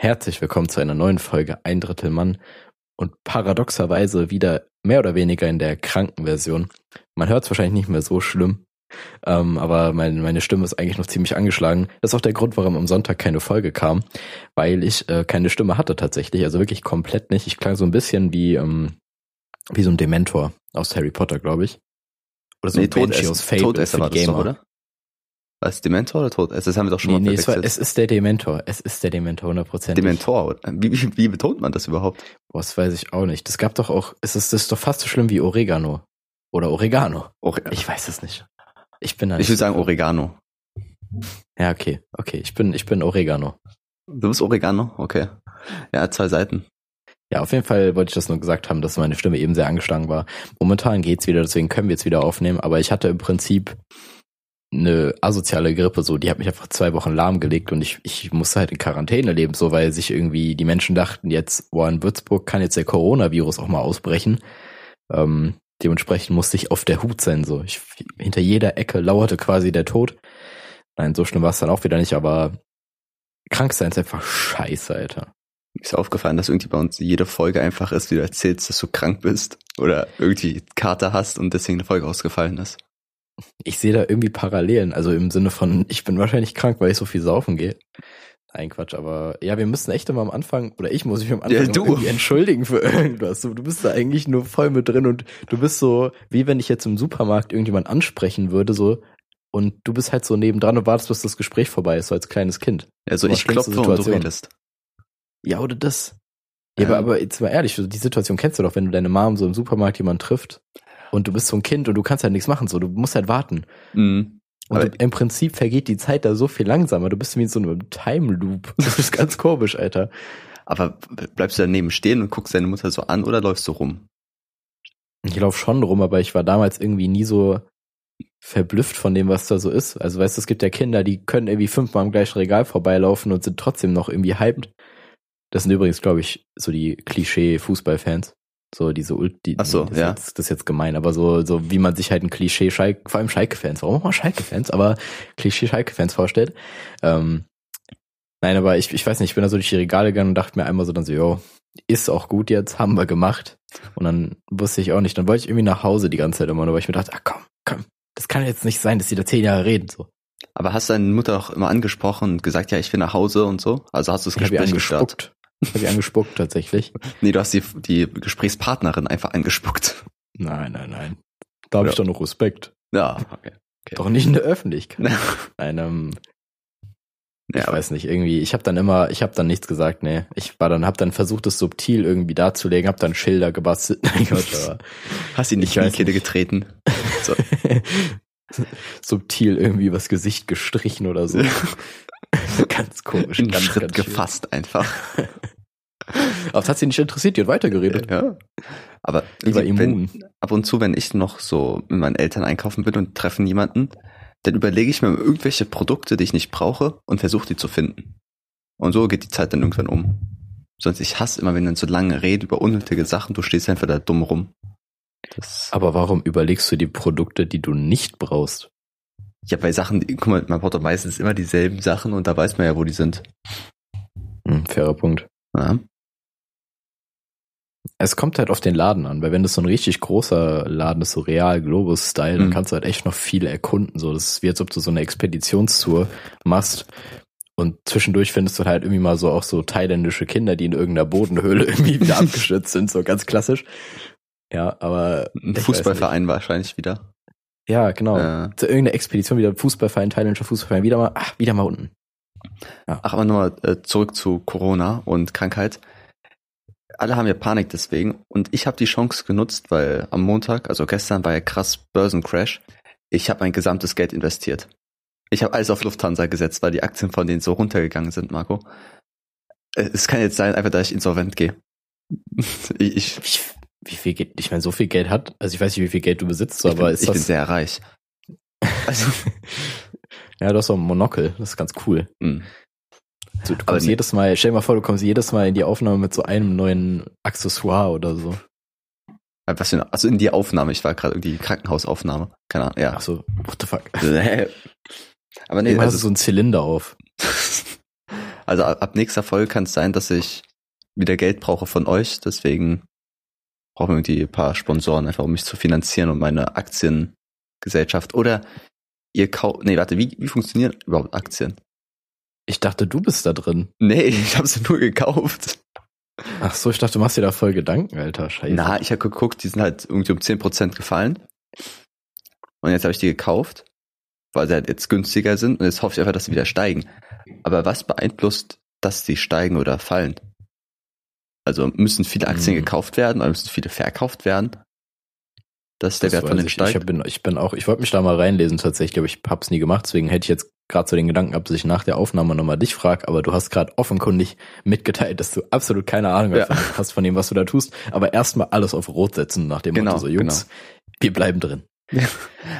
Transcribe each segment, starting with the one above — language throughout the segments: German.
Herzlich willkommen zu einer neuen Folge Ein Drittel Mann und paradoxerweise wieder mehr oder weniger in der kranken Version. Man hört es wahrscheinlich nicht mehr so schlimm, ähm, aber mein, meine Stimme ist eigentlich noch ziemlich angeschlagen. Das ist auch der Grund, warum am Sonntag keine Folge kam, weil ich äh, keine Stimme hatte tatsächlich, also wirklich komplett nicht. Ich klang so ein bisschen wie, ähm, wie so ein Dementor aus Harry Potter, glaube ich. Oder so nee, ein Banshee aus Fate Todesser war das doch, oder? Was, Dementor oder Tod? Das haben wir doch schon nee, mal nee, es, war, es ist der Dementor. Es ist der Dementor, 100%. Dementor? Wie, wie, wie betont man das überhaupt? Boah, das weiß ich auch nicht. Das gab doch auch, es ist, das ist doch fast so schlimm wie Oregano. Oder Oregano. Ore ich weiß es nicht. Ich bin Ich würde sagen Oregano. Ja, okay. Okay, ich bin, ich bin Oregano. Du bist Oregano? Okay. Ja, zwei Seiten. Ja, auf jeden Fall wollte ich das nur gesagt haben, dass meine Stimme eben sehr angeschlagen war. Momentan geht's wieder, deswegen können wir jetzt wieder aufnehmen, aber ich hatte im Prinzip eine asoziale Grippe, so, die hat mich einfach zwei Wochen lahmgelegt und ich, ich musste halt in Quarantäne leben, so, weil sich irgendwie die Menschen dachten, jetzt, boah, in Würzburg kann jetzt der Coronavirus auch mal ausbrechen. Ähm, dementsprechend musste ich auf der Hut sein, so. Ich, hinter jeder Ecke lauerte quasi der Tod. Nein, so schlimm war es dann auch wieder nicht, aber krank sein ist einfach scheiße, Alter. Ist aufgefallen, dass irgendwie bei uns jede Folge einfach ist, wie du erzählst, dass du krank bist oder irgendwie Kater hast und deswegen eine Folge ausgefallen ist ich sehe da irgendwie Parallelen. Also im Sinne von, ich bin wahrscheinlich krank, weil ich so viel saufen gehe. Nein, Quatsch, aber ja, wir müssen echt immer am Anfang, oder ich muss mich am Anfang ja, du. irgendwie entschuldigen für irgendwas. Du, du bist da eigentlich nur voll mit drin und du bist so, wie wenn ich jetzt im Supermarkt irgendjemand ansprechen würde, so, und du bist halt so nebendran und wartest, bis das Gespräch vorbei ist, so als kleines Kind. Also ich klopfe und du redest. Ja, oder das. Ja, aber, aber jetzt mal ehrlich, die Situation kennst du doch, wenn du deine Mom so im Supermarkt jemand trifft und du bist so ein Kind und du kannst halt nichts machen, so du musst halt warten. Mhm. Und du, im Prinzip vergeht die Zeit da so viel langsamer. Du bist wie in so einem Time Loop. Das ist ganz komisch, Alter. Aber bleibst du daneben stehen und guckst deine Mutter so an oder läufst du rum? Ich laufe schon rum, aber ich war damals irgendwie nie so verblüfft von dem, was da so ist. Also weißt du, es gibt ja Kinder, die können irgendwie fünfmal am gleichen Regal vorbeilaufen und sind trotzdem noch irgendwie hyped. Das sind übrigens, glaube ich, so die Klischee-Fußballfans. So diese Ulti. Ach so, das ja. Jetzt, das ist jetzt gemein, aber so, so wie man sich halt ein Klischee Schalke, vor allem Schalke-Fans, warum auch mal Schalke-Fans, aber Klischee Schalke-Fans vorstellt. Ähm, nein, aber ich, ich weiß nicht, ich bin da so durch die Regale gegangen und dachte mir einmal so dann so, yo, ist auch gut jetzt, haben wir gemacht. Und dann wusste ich auch nicht, dann wollte ich irgendwie nach Hause die ganze Zeit immer, nur weil ich mir dachte, ah komm, komm, das kann jetzt nicht sein, dass die da zehn Jahre reden, so. Aber hast deine Mutter auch immer angesprochen und gesagt, ja, ich will nach Hause und so? Also hast du das Gespräch gestartet? Habe ich angespuckt tatsächlich. Nee, du hast die, die Gesprächspartnerin einfach angespuckt. Nein, nein, nein. Da habe ja. ich doch noch Respekt. Ja, okay. okay. Doch nicht in der Öffentlichkeit. Nein, ähm, ich ja. weiß nicht, irgendwie, ich habe dann immer, ich habe dann nichts gesagt, nee. Ich war dann, habe dann versucht, es subtil irgendwie darzulegen, habe dann Schilder gebastelt. Nein, Gott, aber Hast ihn nicht in die Kette getreten. So. subtil irgendwie was Gesicht gestrichen oder so. ganz komisch. Einen ganz, Schritt ganz gefasst einfach. Aber das hat sie nicht interessiert, die hat weitergeredet. Ja. Aber Lieber immun. Wenn, ab und zu, wenn ich noch so mit meinen Eltern einkaufen bin und treffen jemanden, dann überlege ich mir irgendwelche Produkte, die ich nicht brauche und versuche die zu finden. Und so geht die Zeit dann irgendwann um. Sonst ich hasse immer, wenn dann so lange redet über unnötige Sachen, du stehst einfach da dumm rum. Das Aber warum überlegst du die Produkte, die du nicht brauchst? Ja, bei Sachen, guck mal, man braucht doch meistens immer dieselben Sachen und da weiß man ja, wo die sind. Hm, fairer Punkt. Ja. Es kommt halt auf den Laden an, weil wenn das so ein richtig großer Laden ist, so Real Globus-Style, mhm. dann kannst du halt echt noch viel erkunden. So, das ist wie als ob du so eine Expeditionstour machst und zwischendurch findest du halt irgendwie mal so auch so thailändische Kinder, die in irgendeiner Bodenhöhle irgendwie wieder abgestürzt sind, so ganz klassisch. Ja, aber. Ein Fußballverein wahrscheinlich wieder. Ja, genau. Ja. Zu irgendeiner Expedition wieder Fußballverein, thailändischer Fußballverein, wieder mal, ach, wieder mal unten. Ja. Ach, aber nochmal äh, zurück zu Corona und Krankheit. Alle haben ja Panik deswegen und ich habe die Chance genutzt, weil am Montag, also gestern war ja krass Börsencrash. Ich habe mein gesamtes Geld investiert. Ich habe alles auf Lufthansa gesetzt, weil die Aktien von denen so runtergegangen sind, Marco. Äh, es kann jetzt sein, einfach, dass ich insolvent gehe. ich, ich, wie viel Geld, ich meine, so viel Geld hat, also ich weiß nicht, wie viel Geld du besitzt, so, aber bin, ist ich das... bin sehr reich. Also, ja, du hast so ein Monokel, das ist ganz cool. Mhm. Du, du kommst jedes Mal, stell dir mal vor, du kommst jedes Mal in die Aufnahme mit so einem neuen Accessoire oder so. Was für also in die Aufnahme, ich war gerade irgendwie Krankenhausaufnahme. Keine Ahnung, ja. Ach so, what the fuck. aber nee, Immer also, hast du so einen Zylinder auf. Also ab, ab nächster Folge kann es sein, dass ich wieder Geld brauche von euch. Deswegen brauchen wir irgendwie ein paar Sponsoren, einfach um mich zu finanzieren und meine Aktiengesellschaft. Oder ihr kauft. Nee, warte, wie, wie funktionieren überhaupt Aktien? Ich dachte, du bist da drin. Nee, ich habe sie nur gekauft. Ach so, ich dachte, du machst dir da voll Gedanken, Alter. Scheiße. Na, ich habe geguckt, die sind halt irgendwie um 10% gefallen. Und jetzt habe ich die gekauft, weil sie halt jetzt günstiger sind. Und jetzt hoffe ich einfach, dass sie wieder steigen. Aber was beeinflusst, dass sie steigen oder fallen? Also müssen viele Aktien Hm. gekauft werden oder müssen viele verkauft werden? Dass der Das Wert von denen ich, steigt? ich bin, ich bin auch, ich wollte mich da mal reinlesen tatsächlich, aber ich hab's nie gemacht, deswegen hätte ich jetzt gerade so den Gedanken, ob ich nach der Aufnahme nochmal dich frag, aber du hast gerade offenkundig mitgeteilt, dass du absolut keine Ahnung Ja. hast von dem, was du da tust, aber erstmal alles auf Rot setzen nach dem Genau, Motto, so Jungs, wir bleiben drin.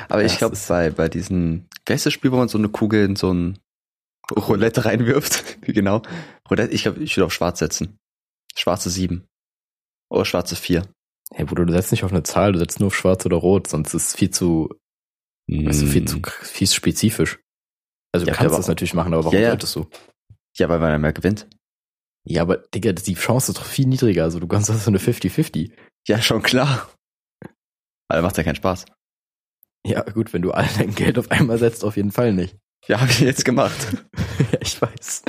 Aber ich Das glaube, bei, bei diesen, wer ist das Spiel, wo man so eine Kugel in so ein Roulette reinwirft? Genau? Roulette, ich glaube, ich würde auf schwarz setzen. Schwarze sieben. Oder schwarze vier. Hey Bruder, du setzt nicht auf eine Zahl, du setzt nur auf schwarz oder rot, sonst ist es viel zu, weißt du, viel zu viel spezifisch. Also du Ja, kannst das natürlich machen, aber warum Ja, ja. solltest du? Ja, weil man dann mehr gewinnt. Ja, aber Digga, die Chance ist doch viel niedriger, also du kannst das so eine 50-50. Ja, schon klar. Aber macht ja keinen Spaß. Ja, gut, wenn du all dein Geld auf einmal setzt, auf jeden Fall nicht. Ja, habe ich jetzt gemacht. ja, ich weiß.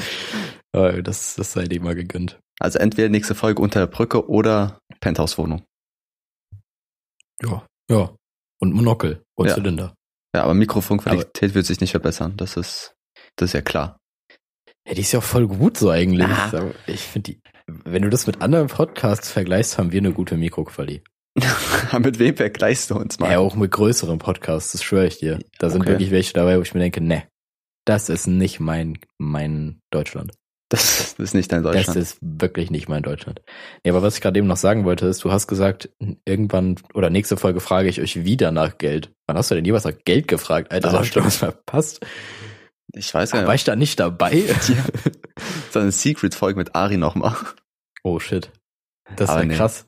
Aber das, das sei dir mal gegönnt. Also entweder nächste Folge unter der Brücke oder Penthouse-Wohnung. Ja. Ja. Und Monokel und Ja. Zylinder. Ja, aber Mikrofonqualität wird sich nicht verbessern. Das ist, das ist ja klar. Ja, die ist ja auch voll gut so eigentlich. Ah. Aber Ich finde die, wenn du das mit anderen Podcasts vergleichst, haben wir eine gute Mikroqualität. Mit wem vergleichst du uns mal? Ja, auch mit größeren Podcasts, das schwöre ich dir. Da sind Okay. wirklich welche dabei, wo ich mir denke, ne, das ist nicht mein, mein Deutschland. Das, das ist nicht dein Das Deutschland. ist wirklich nicht mein Deutschland. Ja, aber was ich gerade eben noch sagen wollte, ist, du hast gesagt, irgendwann oder nächste Folge frage ich euch wieder nach Geld. Wann hast du denn jeweils nach Geld gefragt? Alter, das hast du was verpasst. ich weiß War gar nicht. ich da nicht dabei? Ja. So eine Secret-Folge mit Ari nochmal. Oh shit. Das wäre nee. krass.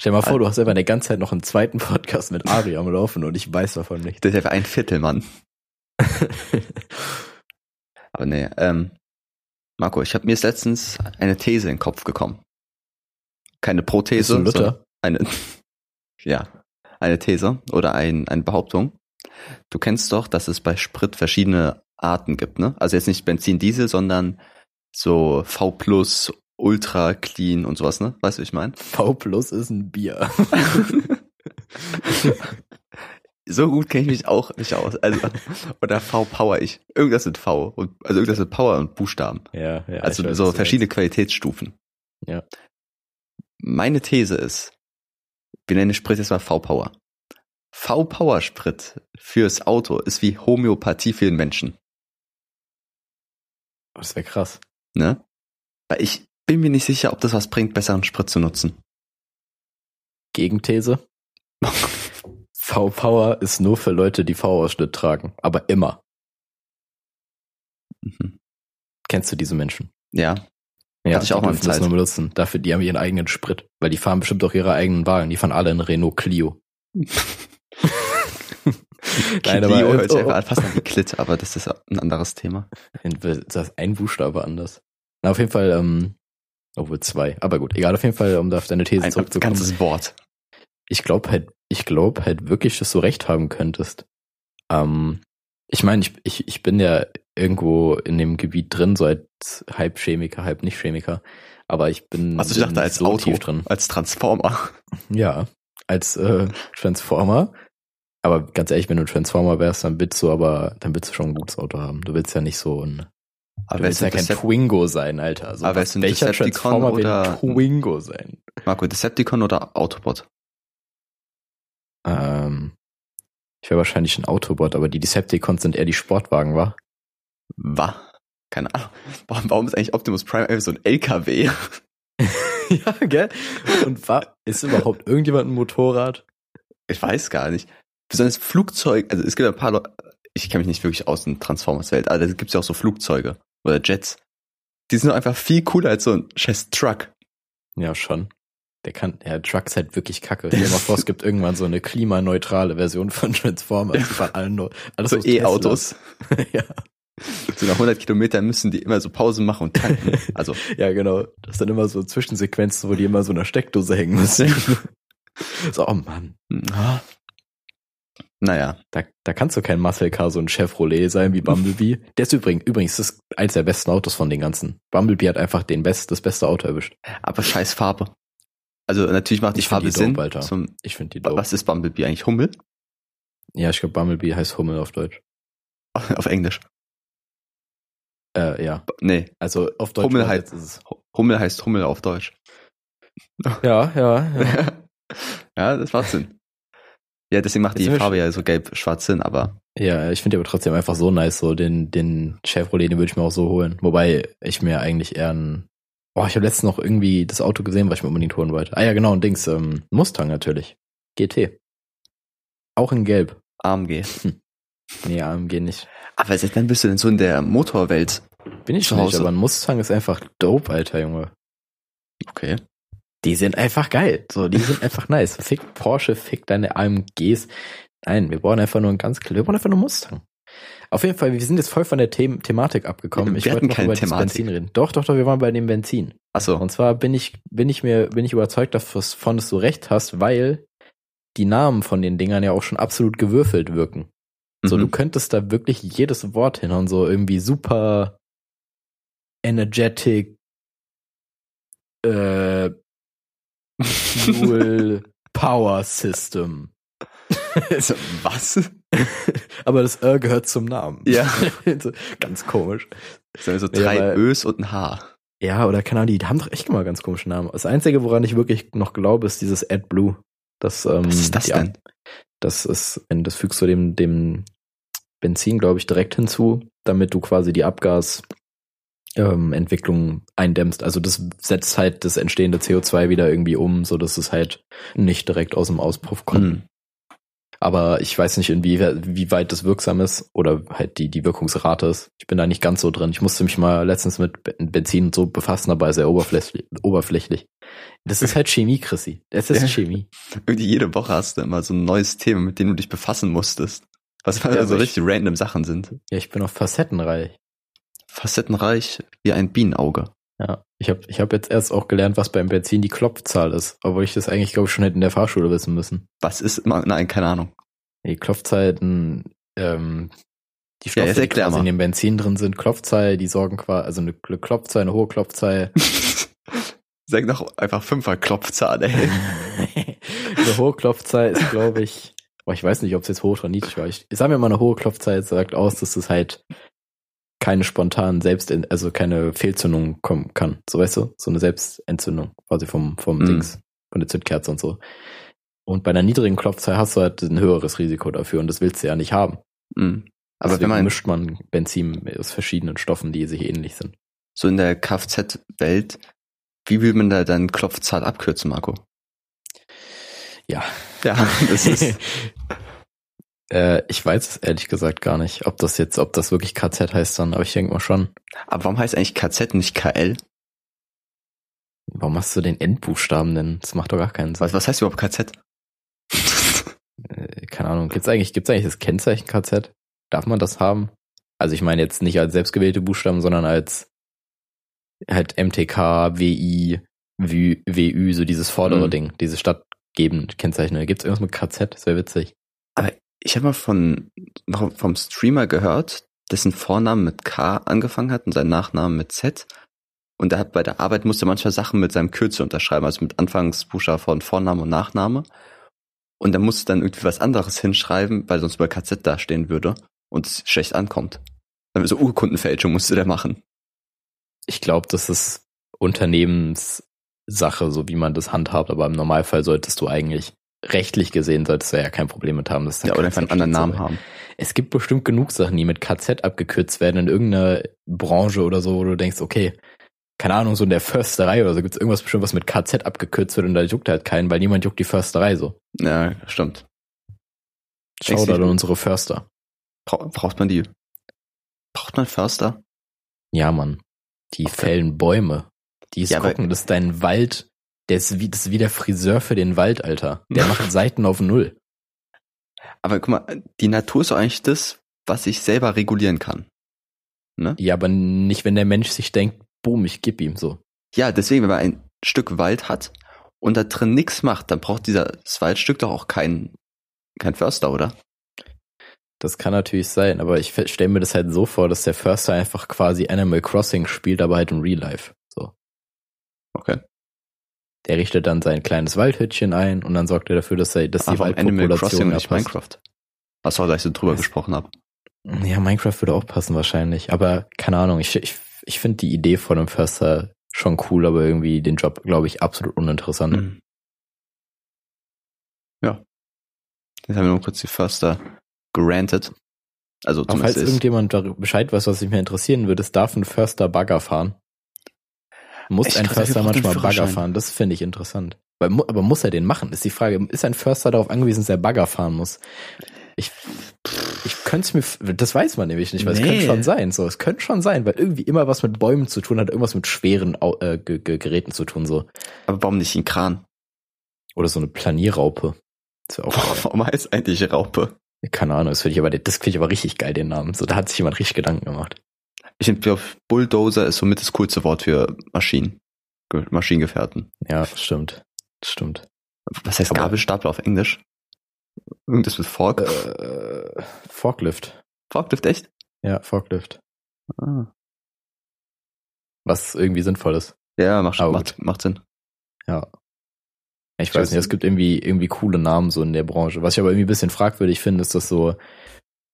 Stell dir mal vor, du hast einfach eine ganze Zeit noch einen zweiten Podcast mit Ari am Laufen und ich weiß davon nichts. Das ist ja ein Viertel, Mann. Aber nee, ähm, Marco, ich habe mir ist letztens eine These in den Kopf gekommen. Keine Prothese, ein sondern eine, ja, eine These oder ein, eine Behauptung. Du kennst doch, dass es bei Sprit verschiedene Arten gibt, ne? Also jetzt nicht Benzin, Diesel, sondern so V plus, Ultra Clean und sowas, ne? Weißt du, wie ich meine? V plus ist ein Bier. so gut kenne ich mich auch nicht aus. Also, oder V-Power, ich. Irgendwas mit V. Und, also irgendwas mit Power und Buchstaben. Ja, ja. also weiß, so verschiedene Qualitätsstufen. Ja. Meine These ist, wir nennen den Sprit jetzt mal V-Power. V-Power-Sprit fürs Auto ist wie Homöopathie für den Menschen. Das wäre krass. Ne? Weil ich bin mir nicht sicher, ob das was bringt, besseren Sprit zu nutzen. Gegenthese. V-Power ist nur für Leute, die V-Ausschnitt tragen. Aber immer. Mhm. Kennst du diese Menschen? Ja. Ja, Hatte ich auch mal das nur benutzen. Dafür, die haben ihren eigenen Sprit. Weil die fahren bestimmt auch ihre eigenen Wagen. Die fahren alle in Renault Clio. Nein, aber- Clio hört sich oh, einfach an, fast an wie Klit, aber das ist ein anderes Thema. Ist das ein Buchstabe anders? Na, auf jeden Fall, ähm, obwohl zwei. Aber gut, egal, auf jeden Fall, um da auf deine These Ein zurückzukommen. ganzes Wort. Ich glaube halt, ich glaube halt wirklich, dass du recht haben könntest. Ähm, ich meine, ich, ich, ich bin ja irgendwo in dem Gebiet drin, so als halb Chemiker, halb nicht Chemiker. Aber ich bin Also ich dachte als so Auto, drin. als Transformer. Ja, als äh, Transformer. Aber ganz ehrlich, wenn du Transformer wärst, dann willst du aber, dann willst du schon ein gutes Auto haben. Du willst ja nicht so ein, Aber du willst ja kein Decep- Twingo sein, Alter. Also Aber welcher Decepticon Transformer will oder- ein Twingo sein? Marco, Decepticon oder Autobot? Ähm, ich wäre wahrscheinlich ein Autobot, aber die Decepticons sind eher die Sportwagen, wa? Wa? Keine Ahnung. Warum, warum ist eigentlich Optimus Prime einfach so ein LKW? ja, gell? Und war, ist überhaupt irgendjemand ein Motorrad? Ich weiß gar nicht. Besonders Flugzeug, also es gibt ein paar Leute, ich kenne mich nicht wirklich aus in Transformers-Welt, aber da gibt es ja auch so Flugzeuge oder Jets. Die sind doch einfach viel cooler als so ein scheiß Truck. Ja, schon. Der kann, der Truck ist halt wirklich kacke. Stell dir mal vor, es gibt irgendwann so eine klimaneutrale Version von Transformers. Die fahren alle nur, alles So E-Autos. Ja. So nach 100 Kilometern müssen die immer so Pause machen und tanken. Also, Ja, genau. Das sind immer so Zwischensequenzen, wo die immer so in einer Steckdose hängen müssen. so, oh Mann. ah. naja. Da, da kannst du kein Muscle Car, so ein Chevrolet sein wie Bumblebee. Der ist übrigens, übrigens das ist eins der besten Autos von den ganzen. Bumblebee hat einfach den best, das beste Auto erwischt. Aber scheiß Farbe. Also natürlich macht die Ich Farbe die Sinn. dope. Zum, Ich finde die dope. was ist Bumblebee eigentlich? Hummel? Ja, ich glaube, Bumblebee heißt Hummel auf Deutsch. Auf Englisch. Äh, ja. Nee, Also auf Deutsch Hummel heißt- es. Hummel heißt Hummel auf Deutsch. Ja, ja, ja. ja, das macht Sinn. Ja, deswegen macht Jetzt die Farbe ja so gelb-schwarz Sinn, aber Ja, ich finde die aber trotzdem einfach so nice, so den, den Chevrolet, den würde ich mir auch so holen. Wobei ich mir eigentlich eher ein, oh, ich habe letztens noch irgendwie das Auto gesehen, was ich mir unbedingt holen wollte. Ah ja, genau, ein Dings, ähm, Mustang natürlich. GT. Auch in Gelb. AMG. Nee, AMG nicht. Aber seit wann bist du denn so in der Motorwelt? Bin ich Zu nicht, aber ein Mustang ist einfach dope, Alter, Junge. Okay. Die sind einfach geil. So, die sind einfach nice. Fick Porsche, fick deine AMGs. Nein, wir brauchen einfach nur ein ganz, wir brauchen einfach nur Mustang. Auf jeden Fall, wir sind jetzt voll von der The Thematik abgekommen. Wir Ich wollte noch über das Thematik. Benzin reden. Doch, doch, doch, wir waren bei dem Benzin. Achso. Und zwar bin ich, bin ich mir, bin ich überzeugt davon, dass du recht hast, weil die Namen von den Dingern ja auch schon absolut gewürfelt wirken. So, du Mhm. könntest da wirklich jedes Wort hinhauen, so irgendwie super energetic, äh, Fuel Power System. So, was? Aber das Ö gehört zum Namen. Ja. So, Ganz komisch. Das sind so Ja, drei weil- Ös und ein H. Ja, oder keine Ahnung, die haben doch echt immer ganz komische Namen. Das Einzige, woran ich wirklich noch glaube, ist dieses AdBlue. Das, ähm, Was ist das die denn? Das ist, das fügst du dem, dem Benzin, glaube ich, direkt hinzu, damit du quasi die Abgas ähm, Entwicklung eindämmst. Also das setzt halt das entstehende CO2 wieder irgendwie um, so dass es halt nicht direkt aus dem Auspuff kommt. Hm. Aber ich weiß nicht, inwieweit wie weit das wirksam ist oder halt die, die Wirkungsrate ist. Ich bin da nicht ganz so drin. Ich musste mich mal letztens mit Be- Benzin und so befassen, aber sehr oberflächlich. oberflächlich. Das ist halt Chemie, Chrissy. Das ist Ja. Chemie. Irgendwie jede Woche hast du immer so ein neues Thema, mit dem du dich befassen musstest. Was mal Ja, so aber ich- richtig random Sachen sind. Ja, ich bin auch facettenreich. Facettenreich wie ein Bienenauge. Ja, ich habe ich hab jetzt erst auch gelernt, was beim Benzin die Klopfzahl ist, obwohl ich das eigentlich, glaube ich, schon hätte in der Fahrschule wissen müssen. Was ist immer, nein, keine Ahnung. Die Klopfzeiten, ähm, die Ja, Stoffe, jetzt die erklär quasi mal. in dem Benzin drin sind, Klopfzahl, die sorgen quasi, also eine Klopfzahl, eine hohe Klopfzahl. Sag doch einfach Fünfer Klopfzahl, ey. eine hohe Klopfzahl ist, glaube ich, aber ich weiß nicht, ob es jetzt hoch oder niedrig war. Ich, ich sage mir mal, eine hohe Klopfzahl sagt aus, dass es halt keine spontanen Selbst, also keine Fehlzündung kommen kann. So weißt du, so eine Selbstentzündung quasi vom, vom Mhm. Dings, von der Zündkerze und so. Und bei einer niedrigen Klopfzahl hast du halt ein höheres Risiko dafür und das willst du ja nicht haben. Mhm. Aber Deswegen wenn man mischt man Benzin aus verschiedenen Stoffen, die sich ähnlich sind. so in der Kfz-Welt, wie will man da dann Klopfzahl abkürzen, Marco? Ja. Ja, das ist, Äh, ich weiß es ehrlich gesagt gar nicht, ob das jetzt, ob das wirklich KZ heißt dann, aber ich denke mal schon. aber warum heißt eigentlich KZ nicht KL? Warum hast du den Endbuchstaben denn? Das macht doch gar keinen Sinn. Was, was heißt überhaupt KZ? Äh, keine Ahnung. Gibt's eigentlich, gibt's eigentlich das Kennzeichen KZ? Darf man das haben? Also ich meine jetzt nicht als selbstgewählte Buchstaben, sondern als halt MTK, WI, WÜ, WÜ so dieses vordere Mhm. Ding, diese stadtgebende Kennzeichen. Gibt's irgendwas mit KZ? Das wäre witzig. Ich habe mal von, vom Streamer gehört, dessen Vornamen mit K angefangen hat und sein Nachnamen mit Z. Und er hat bei der Arbeit musste manchmal Sachen mit seinem Kürzel unterschreiben, also mit Anfangsbuchstaben von Vorname und Nachname. Und er musste dann irgendwie was anderes hinschreiben, weil sonst bei KZ dastehen würde und es schlecht ankommt. Dann so Urkundenfälschung musste der machen. Ich glaube, das ist Unternehmenssache, so wie man das handhabt, aber im Normalfall solltest du eigentlich rechtlich gesehen solltest du ja kein Problem mit haben. dass da Ja, oder einfach einen anderen Namen haben. Es gibt bestimmt genug Sachen, die mit KZ abgekürzt werden in irgendeiner Branche oder so, wo du denkst, okay, keine Ahnung, so in der Försterei oder so gibt's irgendwas bestimmt, was mit KZ abgekürzt wird und da juckt halt keinen, weil niemand juckt die Försterei so. Ja, stimmt. Schau da unsere Förster. Bra braucht man die? Braucht man Förster? Ja, Mann. Die Okay. fällen Bäume. Die ist Ja, gucken, das ist dein Wald, der ist wie, das ist wie der Friseur für den Wald, Alter. Der macht Seiten auf Null. Aber guck mal, die Natur ist doch eigentlich das, was ich selber regulieren kann. ne? Ja, aber nicht, wenn der Mensch sich denkt, boom, ich geb ihm so. Ja, deswegen, wenn man ein Stück Wald hat und da drin nichts macht, dann braucht dieses Waldstück doch auch kein, kein Förster, oder? Das kann natürlich sein, aber ich stelle mir das halt so vor, dass der Förster einfach quasi Animal Crossing spielt, aber halt im Real Life. So. Okay. Der richtet dann sein kleines Waldhütchen ein und dann sorgt er dafür, dass, er, dass die Waldpopulation nicht. Minecraft. Was war, als ich so drüber Was? gesprochen habe. Ja, Minecraft würde auch passen wahrscheinlich, aber keine Ahnung, ich, ich, ich finde die Idee von einem Förster schon cool, aber irgendwie den Job, glaube ich, absolut uninteressant. Mhm. Ja. Jetzt haben wir nur kurz die Förster gerantet. Also Aber falls zumindest ist, irgendjemand Bescheid weiß, was mich mehr interessieren würde, es darf ein Förster Bagger fahren. Muss Echt ein Förster er manchmal Bagger fahren? Das finde ich interessant. Mu- aber muss er den machen? Ist die Frage. Ist ein Förster darauf angewiesen, dass er Bagger fahren muss? Ich, ich könnte es mir, das weiß man nämlich nicht, weil es Nee. könnte schon sein. So, es könnte schon sein, weil irgendwie immer was mit Bäumen zu tun hat, irgendwas mit schweren äh, Ge- Ge- Geräten zu tun so. aber warum nicht ein Kran? Oder so eine Planierraupe. Warum heißt eigentlich Raupe? Keine Ahnung, das finde ich aber, das finde ich aber richtig geil, den Namen. So, da hat sich jemand richtig Gedanken gemacht. Ich glaube, Bulldozer ist somit das coolste Wort für Maschinen. Ge- Maschinengefährten. Ja, stimmt. Stimmt. Was heißt Aber- Gabelstapler auf Englisch? Irgendwas mit Fork? Äh, Forklift. Forklift, echt? Ja, Forklift. Ah. Was irgendwie sinnvoll ist. Ja, macht, Aber macht, macht Sinn. Ja. Ich weiß nicht, es gibt irgendwie, irgendwie coole Namen so in der Branche. Was ich aber irgendwie ein bisschen fragwürdig finde, ist, dass so,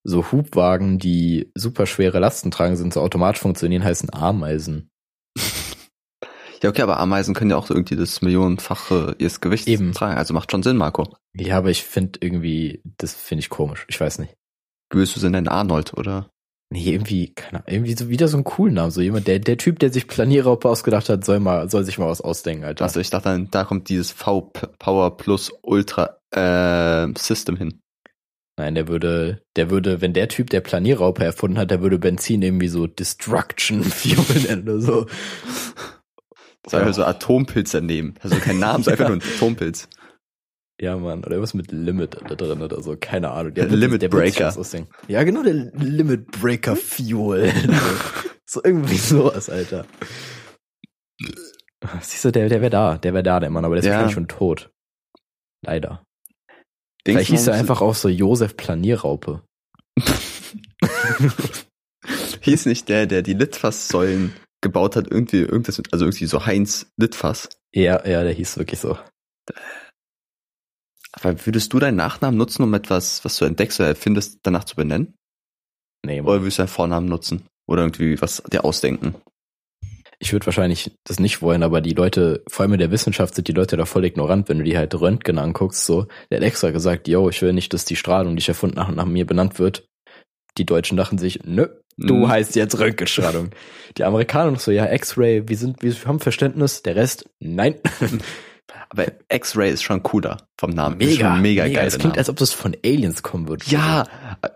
so Hubwagen, die super schwere Lasten tragen, sind so automatisch funktionieren, heißen Ameisen. Ja, okay, aber Ameisen können ja auch so irgendwie das Millionenfache ihres Gewichts Eben. tragen. Also macht schon Sinn, Marco. Ja, aber ich finde irgendwie, das finde ich komisch. Ich weiß nicht. Gewöhnst du sind ein Arnold, oder? Nee, irgendwie, keine Ahnung, irgendwie so wieder so ein coolen Namen. So jemand, der, der Typ, der sich Planierraupe ausgedacht hat, soll mal, soll sich mal was ausdenken, Alter. Also ich dachte, dann, da kommt dieses V Power Plus Ultra äh, System hin. Nein, der würde, der würde, wenn der Typ, der Planierraupe erfunden hat, der würde Benzin irgendwie so Destruction Fuel nennen oder so. Soll ja. so Atompilze nehmen. Also kein Name, ist einfach nur ein Atompilz. Ja, Mann, oder was mit Limit da drin oder so, keine Ahnung. Der wird- Limit der Breaker. Ja, genau, der Limit Breaker Fuel. so irgendwie sowas, Alter. Siehst du, der, der wäre da, der wäre da, der Mann, aber der ist Ja. wahrscheinlich schon tot. Leider. Denkst Vielleicht hieß er einfach auch so Josef Planierraupe. Hieß nicht der, der die Litfaßsäulen gebaut hat, irgendwie irgendwas, also irgendwie so Heinz Litfaß. Ja, ja, der hieß wirklich so. Aber würdest du deinen Nachnamen nutzen, um etwas, was du entdeckst oder erfindest, danach zu benennen? Nee, Mann. Oder würdest du deinen Vornamen nutzen? Oder irgendwie was dir ausdenken? Ich würde wahrscheinlich das nicht wollen, aber die Leute, vor allem in der Wissenschaft, sind die Leute da voll ignorant, wenn du die halt Röntgen anguckst. So, der hat extra gesagt, yo, ich will nicht, dass die Strahlung, die ich erfunden habe, nach mir benannt wird. Die Deutschen dachten sich, nö, du Hm. heißt jetzt Röntgenstrahlung. die Amerikaner noch so, ja, X-Ray, wir sind, wir haben Verständnis. Der Rest, nein. Aber X-Ray ist schon cooler vom Namen. Ist schon mega, geil. Es klingt, als ob das von Aliens kommen würde. ja,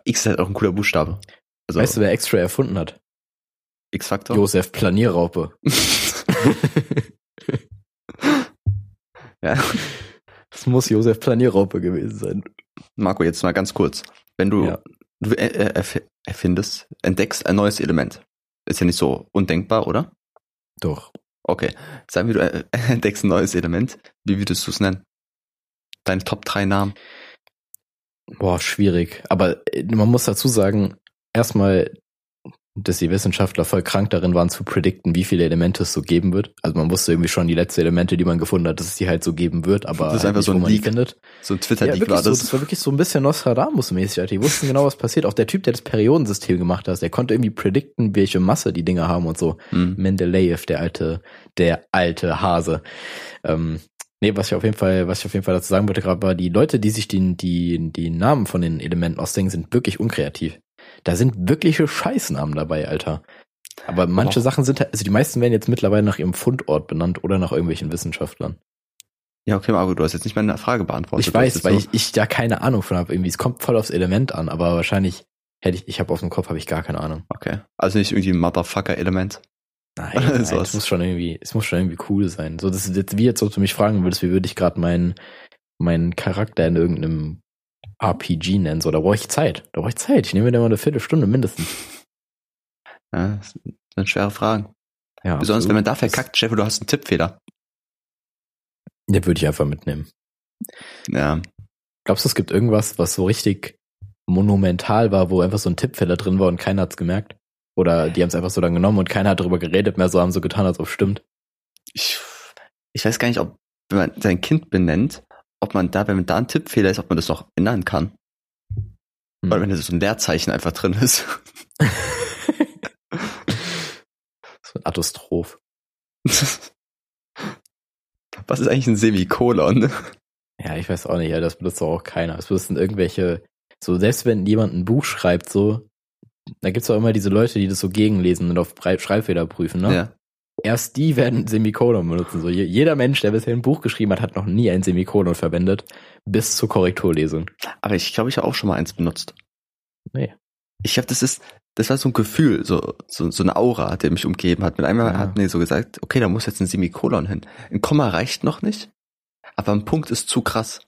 X ist halt auch ein cooler Buchstabe. Also Weißt du, wer X-Ray erfunden hat? X-Faktor. Josef Planierraupe. ja. Das muss Josef Planierraupe gewesen sein. Marco, jetzt mal ganz kurz. Wenn du, Ja. du er, erf- erfindest, entdeckst ein neues Element. Ist ja nicht so undenkbar, oder? Doch. Okay. Sagen wir, du äh, entdeckst ein neues Element. Wie würdest du es nennen? Deine Top 3 Namen. Boah, schwierig. Aber äh, man muss dazu sagen, erstmal, dass die Wissenschaftler voll krank darin waren zu predikten, wie viele Elemente es so geben wird. Also man wusste irgendwie schon die letzten Elemente, die man gefunden hat, dass es die halt so geben wird, aber Das ist halt einfach so ein Leak. findet. So ein Ja, Twitter-Leak wirklich war so, das. das war wirklich so ein bisschen Nostradamus-mäßig. Die wussten genau, was passiert. Auch der Typ, der das Periodensystem gemacht hat, der konnte irgendwie predikten, welche Masse die Dinger haben und so. Hm. Mendeleev, der alte, der alte Hase. Ähm, nee, was ich auf jeden Fall, was ich auf jeden Fall dazu sagen wollte gerade war, die Leute, die sich die, die, die Namen von den Elementen ausdenken, sind wirklich unkreativ. Da sind wirkliche Scheißnamen dabei, Alter. Aber manche Och. Sachen sind, halt- also die meisten werden jetzt mittlerweile nach ihrem Fundort benannt oder nach irgendwelchen Wissenschaftlern. Ja, okay, Marco, du hast jetzt nicht meine Frage beantwortet. Ich weiß, weil so- ich, ich da keine Ahnung von habe. Irgendwie, es kommt voll aufs Element an, aber wahrscheinlich hätte ich, ich habe auf dem Kopf habe ich gar keine Ahnung. Okay. Also nicht irgendwie Motherfucker-Element. Nein, nein Sowas. es muss schon irgendwie, es muss schon irgendwie cool sein. So, das ist jetzt wie jetzt, ob du mich fragen würdest, wie würde ich gerade meinen meinen Charakter in irgendeinem RPG nennen? So, da brauche ich Zeit. Da brauche ich Zeit. Ich nehme mir da mal eine Viertelstunde mindestens. Ja, das sind schwere Fragen. Ja, Besonders wenn man da verkackt, Chef, du hast einen Tippfehler. Den würde ich einfach mitnehmen. Ja. Glaubst du, es gibt irgendwas, was so richtig monumental war, wo einfach so ein Tippfehler drin war und keiner hat's gemerkt? Oder die haben es einfach so dann genommen und keiner hat darüber geredet mehr, so haben so getan, als ob es stimmt. Ich, ich weiß gar nicht, ob, wenn man sein Kind benennt, ob man da, wenn da ein Tippfehler ist, ob man das noch ändern kann. Hm. Oder wenn da so ein Leerzeichen einfach drin ist. so ein Atostroph. Was ist eigentlich ein Semikolon? Ja, ich weiß auch nicht, ja, das benutzt doch auch keiner. Es müssen irgendwelche, so selbst wenn jemand ein Buch schreibt, so, da gibt's auch immer diese Leute, die das so gegenlesen und auf Schreibfehler prüfen, ne? Ja. Erst die werden Semikolon benutzen. So, je- jeder Mensch, der bisher ein Buch geschrieben hat, hat noch nie ein Semikolon verwendet, bis zur Korrekturlesung. Aber ich glaube, ich habe auch schon mal eins benutzt. Nee. Ich glaube, das ist, das war so ein Gefühl, so, so, so eine Aura, der mich umgeben hat. Mit einmal Ja. hat mir so gesagt, okay, da muss jetzt ein Semikolon hin. Ein Komma reicht noch nicht, aber ein Punkt ist zu krass.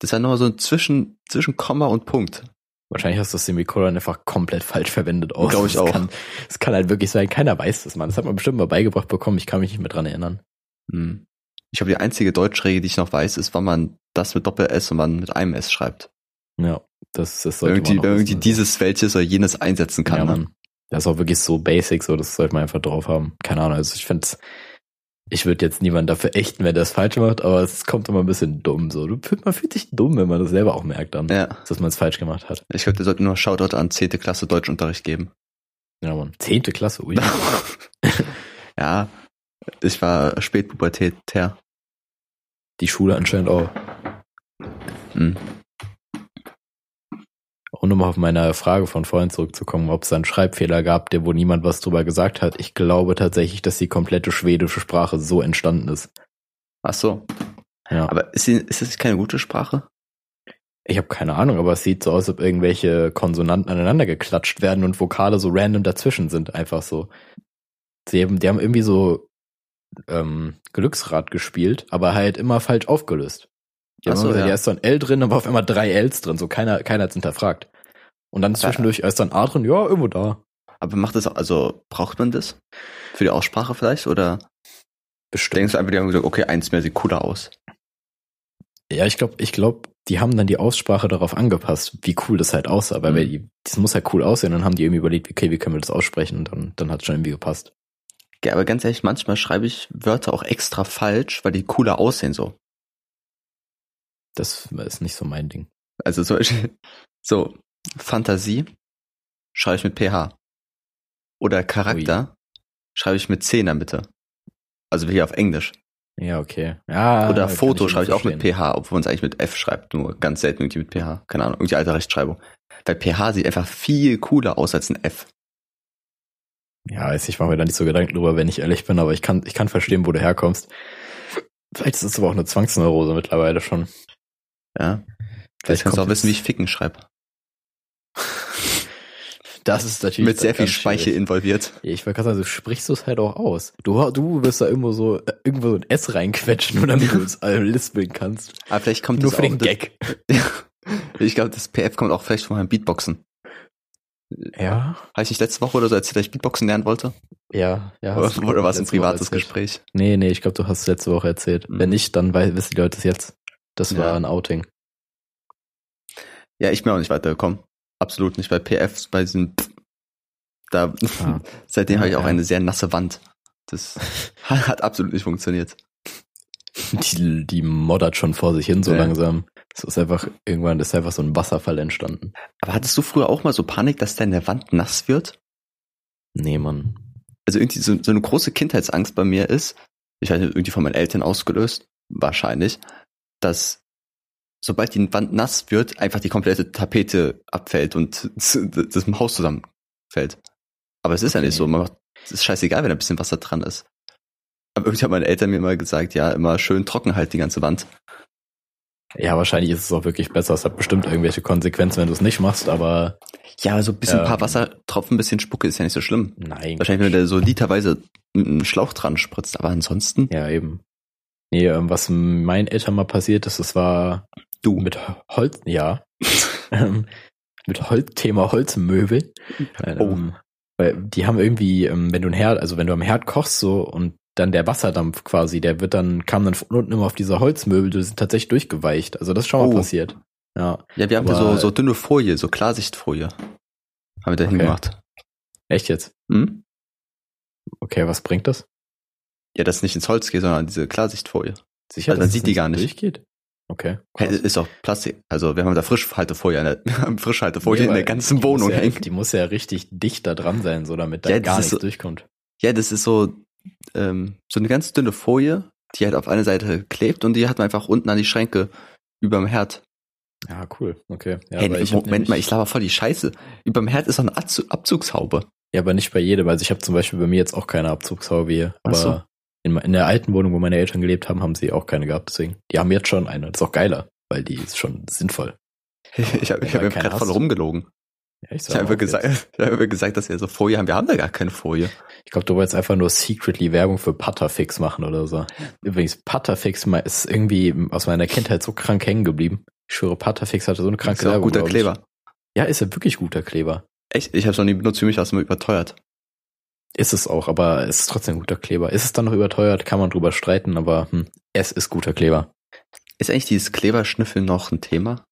Das ist ja nur so ein zwischen, zwischen Komma und Punkt. Wahrscheinlich hast du das Semikolon einfach komplett falsch verwendet auch. Glaub ich Das auch. Kann, das kann halt wirklich sein. Keiner weiß das, Mann. Das hat man bestimmt mal beigebracht bekommen. Ich kann mich nicht mehr dran erinnern. Hm. Ich glaube, die einzige Deutschregel, die ich noch weiß, ist, wann man das mit Doppel-S und wann mit einem S schreibt. Ja, das, das sollte irgendwie, man wenn irgendwie dieses welches oder jenes einsetzen kann. ja, ne? Mann. Das ist auch wirklich so basic, so das sollte man einfach drauf haben. Keine Ahnung, also ich finde ich würde jetzt niemanden dafür ächten, wenn der das falsch macht, aber es kommt immer ein bisschen dumm. So, du, man fühlt sich dumm, wenn man das selber auch merkt dann, Ja. dass man es falsch gemacht hat. Ich glaube, wir sollten nur Shoutout an 10. Klasse Deutschunterricht geben. Ja, Mann. Zehnte Klasse, ui. ja, ich war spätpubertär. Die Schule anscheinend auch. Hm. Und um auf meine Frage von vorhin zurückzukommen, ob es da einen Schreibfehler gab, der wo niemand was drüber gesagt hat. Ich glaube tatsächlich, dass die komplette schwedische Sprache so entstanden ist. Ach so. Ja. Aber ist, ist es keine gute Sprache? Ich habe keine Ahnung, aber es sieht so aus, als ob irgendwelche Konsonanten aneinander geklatscht werden und Vokale so random dazwischen sind, einfach so. Sie haben, die haben irgendwie so ähm, Glücksrad gespielt, aber halt immer falsch aufgelöst. Die haben Ach so, gesagt, ja. ja, ist so ein L drin, aber auf einmal drei Ls drin, so keiner, keiner hat's hinterfragt. Und dann zwischendurch ist dann A drin, ja, irgendwo da. Aber macht das, also braucht man das? Für die Aussprache vielleicht? Oder Bestimmt. denkst du einfach, die haben gesagt, okay, eins mehr sieht cooler aus? Ja, ich glaube, ich glaube, die haben dann die Aussprache darauf angepasst, wie cool das halt aussah, weil Mhm. wir die, das muss halt cool aussehen. Dann haben die irgendwie überlegt, okay, wie können wir das aussprechen? Und dann, dann hat es schon irgendwie gepasst. Ja, aber ganz ehrlich, manchmal schreibe ich Wörter auch extra falsch, weil die cooler aussehen so. Das ist nicht so mein Ding. Also zum Beispiel, so, Fantasie schreibe ich mit PH. Oder Charakter schreibe ich mit C in der Mitte. Also hier auf Englisch. Ja, okay. Ja, Oder Ah, kann Foto schreibe ich auch mit. PH, obwohl man es eigentlich mit F schreibt, nur ganz selten irgendwie mit PH. Keine Ahnung, irgendwie alte Rechtschreibung. Weil PH sieht einfach viel cooler aus als ein F. Ja, weiß ich mache mir da nicht so Gedanken drüber, wenn ich ehrlich bin, aber ich kann, ich kann verstehen, wo du herkommst. Vielleicht ist es aber auch eine Zwangsneurose mittlerweile schon. Ja. Vielleicht Vielleicht kannst du auch wissen, wie ich Ficken schreibe. Das ist natürlich Mit sehr viel schwierig. Speichel involviert. Ja, ich wollte gerade sagen, du sprichst es halt auch aus. Du, du wirst da irgendwo so, äh, irgendwo so ein S reinquetschen, nur damit du es lispeln kannst. Aber vielleicht kommt Nur das für auch, den Gag. Ich glaube, das PF kommt auch vielleicht von meinem Beatboxen. Ja, Habe ich nicht letzte Woche oder so erzählt, dass ich Beatboxen lernen wollte? ja, ja. Oder, oder war es ein privates. Gespräch? Nee, nee, ich glaube, du hast es letzte Woche erzählt. Mhm. Wenn nicht, dann wissen die Leute es jetzt. Das war Ja. ein Outing. Ja, ich bin auch nicht weitergekommen. Absolut nicht. Bei PF, bei diesem, da, Ah. seitdem habe ich auch Ja. eine sehr nasse Wand. Das hat absolut nicht funktioniert. Die, die moddert schon vor sich hin so Ja. langsam. Es ist einfach, irgendwann ist einfach so ein Wasserfall entstanden. Aber hattest du früher auch mal so Panik, dass deine Wand nass wird? Nee, Mann. Also irgendwie so, so eine große Kindheitsangst bei mir ist, ich nicht, irgendwie von meinen Eltern ausgelöst, wahrscheinlich, dass sobald die Wand nass wird, einfach die komplette Tapete abfällt und das Haus zusammenfällt. Aber es ist ja Okay. nicht so. Man macht, es ist scheißegal, wenn da ein bisschen Wasser dran ist. Aber irgendwie haben meine Eltern mir immer gesagt, ja, immer schön trocken halt die ganze Wand. Ja, wahrscheinlich ist es auch wirklich besser. Es hat bestimmt irgendwelche Konsequenzen, wenn du es nicht machst, aber Ja, so ein bisschen ein paar Ähm. Wassertropfen, ein bisschen Spucke ist ja nicht so schlimm. nein. Wahrscheinlich, wenn da so literweise mit einem Schlauch dran spritzt, aber ansonsten, Ja, eben. Nee, ähm, was meinen Eltern mal passiert ist, das war du. mit Holz, ja, ähm, mit Holz, Thema Holzmöbel. Oh. Ähm, Weil die haben irgendwie, ähm, wenn du ein Herd, also wenn du am Herd kochst so und dann der Wasserdampf quasi, der wird dann, kam dann von unten immer auf diese Holzmöbel, die sind tatsächlich durchgeweicht. Also das ist schon mal Oh. passiert. Ja. Ja, wir haben da so, so dünne Folie, so Klarsichtfolie. Haben wir da Okay. hingemacht. Echt jetzt? Hm? Okay, was bringt das? Ja, dass es nicht ins Holz geht, sondern diese Klarsichtfolie. Sicher, Also man dass sieht es die gar nicht. Durchgeht? Okay. Krass. ist auch Plastik. Also wir haben da Frischhaltefolie, an der, Frischhaltefolie Nee, in der ganzen Wohnung ja, hängen. Die muss ja richtig dicht da dran sein, so damit da Ja, gar nichts so- durchkommt. Ja, das ist so, ähm, so eine ganz dünne Folie, die halt auf eine Seite klebt und die hat man einfach unten an die Schränke überm Herd. Ja, cool. Okay. Ja, hey, Moment nämlich- mal, ich laber voll die Scheiße. Überm Herd ist so eine Abzu Abzugshaube. Ja, aber nicht bei jedem. Also ich habe zum Beispiel bei mir jetzt auch keine Abzugshaube hier. Ach Aber so. In, in der alten Wohnung, wo meine Eltern gelebt haben, haben sie auch keine gehabt. Deswegen, die haben jetzt schon eine. Das ist auch geiler, weil die ist schon sinnvoll. Ich habe wenn ich du hab keine gerade voll rumgelogen. Ja, ich Ich habe gesagt, ich habe einfach gesagt, dass wir so Folie haben. Wir haben da gar keine Folie. Ich glaube, du wolltest einfach nur secretly Werbung für Putterfix machen oder so. Übrigens, Putterfix ist irgendwie aus meiner Kindheit so krank hängen geblieben. Ich schwöre, Putterfix hatte so eine kranke ist Werbung. guter. Kleber. Ja, ist ja wirklich guter Kleber. Echt? Ich habe es noch nie benutzt. Für mich war es immer überteuert. Ist es auch, aber es ist trotzdem guter Kleber. Ist es dann noch überteuert, kann man drüber streiten, aber hm, es ist guter Kleber. Ist eigentlich dieses Kleberschnüffeln noch ein Thema?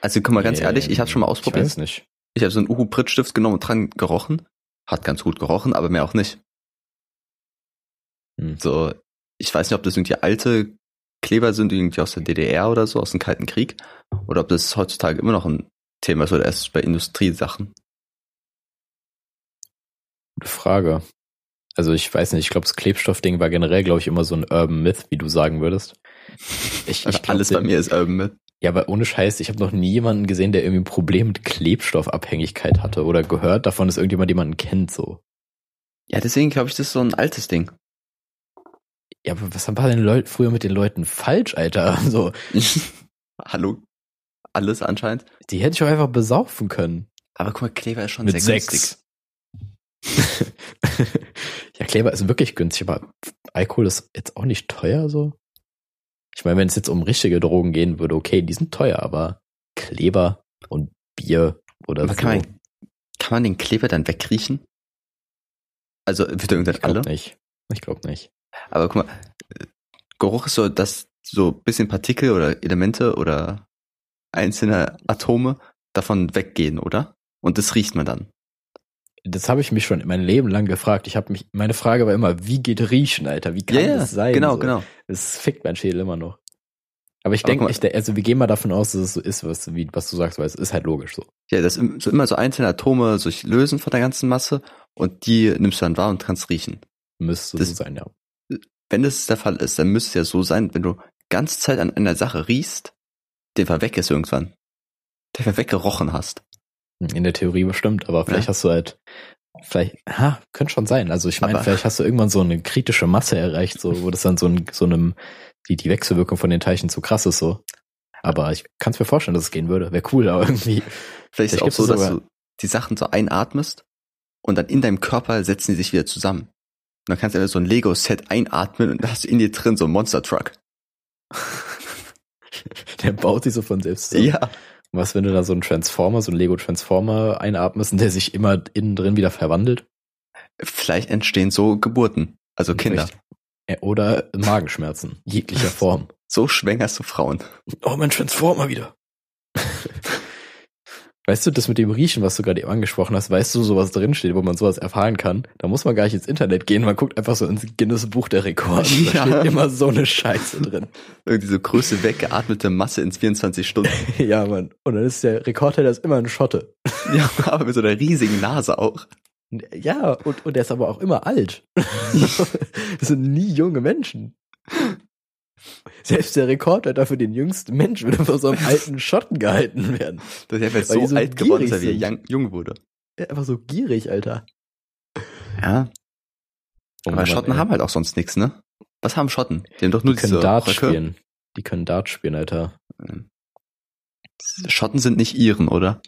Also guck mal ganz Ähm, ehrlich, ich habe schon mal Ich ausprobiert. weiß nicht. Ich habe so einen Uhu Prittstift genommen und dran gerochen. Hat ganz gut gerochen, aber mehr auch nicht. Hm. So, ich weiß nicht, ob das irgendwie alte Kleber sind, irgendwie aus der DDR oder so, aus dem Kalten Krieg, oder ob das heutzutage immer noch ein Thema ist oder erst bei Industriesachen. Gute Frage. Also ich weiß nicht, ich glaube, das Klebstoffding war generell, glaube ich, immer so ein Urban Myth, wie du sagen würdest. Ich, ich glaub, Alles bei mir ist Urban Myth. Ja, aber ohne Scheiß, ich habe noch nie jemanden gesehen, der irgendwie ein Problem mit Klebstoffabhängigkeit hatte oder gehört davon, dass irgendjemand jemanden kennt so. Ja, deswegen glaube ich, das ist so ein altes Ding. Ja, aber was war denn Leut früher mit den Leuten falsch, Alter? So, Hallo? Alles anscheinend. die hätte ich auch einfach besaufen können. Aber guck mal, Kleber ist schon Mit sehr sechs. günstig. ja, Kleber ist wirklich günstig, aber Alkohol ist jetzt auch nicht teuer so. Ich meine, wenn es jetzt um richtige Drogen gehen würde, okay, die sind teuer, aber Kleber und Bier oder Aber so. kann man, kann man den Kleber dann wegriechen? Also wird er irgendwann ich alle? nicht. Ich glaube nicht. Aber guck mal, Geruch ist so, dass so ein bisschen Partikel oder Elemente oder einzelne Atome davon weggehen, oder? Und das riecht man dann. Das habe ich mich schon mein Leben lang gefragt. Ich habe mich, meine Frage war immer, wie geht Riechen, Alter? Wie kann das sein? genau, so? genau. Das fickt mein Schädel immer noch. Aber ich denke, also wir gehen mal davon aus, dass es so ist, was, wie, was du sagst, weil es ist halt logisch so. Ja, dass im- so immer so einzelne Atome sich lösen von der ganzen Masse und die nimmst du dann wahr und kannst riechen. Müsste Das- so sein, ja. Wenn das der Fall ist, dann müsste es ja so sein, wenn du ganze Zeit an einer Sache riechst, der war weg ist irgendwann. Der war weggerochen hast. In der Theorie bestimmt, aber vielleicht Ja. hast du halt, vielleicht, ha, könnte schon sein. Also ich meine, vielleicht hast du irgendwann so eine kritische Masse erreicht, so, wo das dann so, ein, so einem, die, die Wechselwirkung von den Teilchen zu krass ist, so. Aber ich kann es mir vorstellen, dass es gehen würde. Wäre cool, aber irgendwie. Vielleicht ist es auch so, dass du die Sachen so einatmest und dann in deinem Körper setzen die sich wieder zusammen. Und dann kannst du einfach so ein Lego-Set einatmen und da hast du in dir drin so ein Monster-Truck. Der baut sich so von selbst zusammen. Ja. Was, wenn du da so einen Transformer, so einen Lego-Transformer einatmest und der sich immer innen drin wieder verwandelt? Vielleicht entstehen so Geburten. Also Kinder. Vielleicht- Ja, Oder Magenschmerzen, jeglicher Form. So schwängerst du Frauen. Oh, mein Transformer wieder. Weißt du, das mit dem Riechen, was du gerade eben angesprochen hast, weißt du, sowas drinsteht, wo man sowas erfahren kann? Da muss man gar nicht ins Internet gehen, man guckt einfach so ins Guinness Buch der Rekorde. Da Ja. steht immer so eine Scheiße drin. Irgendwie so größte weggeatmete Masse in 24 Stunden. ja, Mann. Und dann ist der Rekordhalter ist immer ein Schotte. ja, aber mit so einer riesigen Nase auch. Ja, und, und der ist aber auch immer alt. das sind nie junge Menschen. Selbst der Rekordhalter für den jüngsten Mensch würde von so einem alten Schotten gehalten werden. Das ist einfach Weil so so alt geworden, gierig dass er jung, jung wurde. Ist einfach so gierig, Alter. Ja. Oh aber Schotten ey. haben halt auch sonst nichts, ne? Was haben Schotten? Die haben doch nur Die können Dart Röcke. spielen. Die können Dart spielen, Alter. Schotten sind nicht Iren, oder?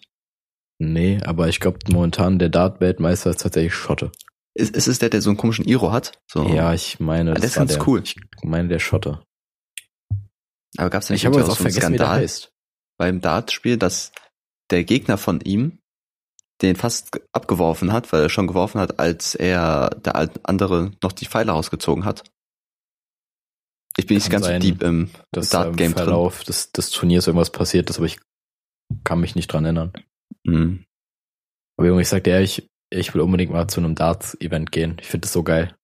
Nee, aber ich glaube momentan der Dart-Weltmeister ist tatsächlich Schotte. Ist, ist es der, der so einen komischen Iro hat? So. Ja, ich meine, Ah, das der ist ganz der, cool. Ich meine der Schotte. Aber gab es nicht Ich habe jetzt auch so einen vergessen, Skandal heißt. beim Dartspiel, dass der Gegner von ihm, den fast abgeworfen hat, weil er schon geworfen hat, als er der andere noch die Pfeile rausgezogen hat. Ich bin nicht Kann ganz sein, so deep im im Dart-Game drin. Verlauf des, des Turniers irgendwas passiert ist, aber ich kann mich nicht dran erinnern. Mhm. Aber Junge, ich sag dir ehrlich, ich will unbedingt mal zu einem Darts-Event gehen. Ich finde das so geil.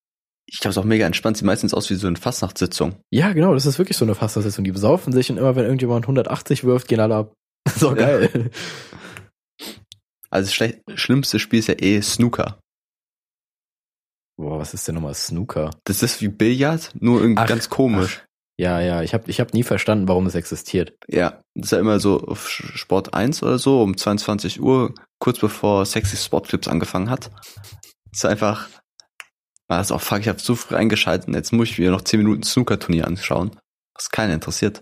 Ich glaube, es ist auch mega entspannt. Sieht meistens aus wie so eine Fastnachtssitzung. Ja, genau, das ist wirklich so eine Fassnachtssitzung. Die besaufen sich und immer wenn irgendjemand 180 wirft, gehen alle ab. So Ja. geil. Also das schlimmste Spiel ist ja eh Snooker. Boah, was ist denn nochmal Snooker? Das ist wie Billard, nur irgendwie Ach, ganz komisch. Ja, ja, ich habe ich hab nie verstanden, warum es existiert. Ja, das ist ja immer so auf Sport 1 oder so, um 22 Uhr, kurz bevor Sexy Sport Clips angefangen hat. Das ist einfach, das auch fuck, ich habe zu früh eingeschaltet und jetzt muss ich mir noch 10 Minuten Snooker-Turnier anschauen. Was keiner interessiert.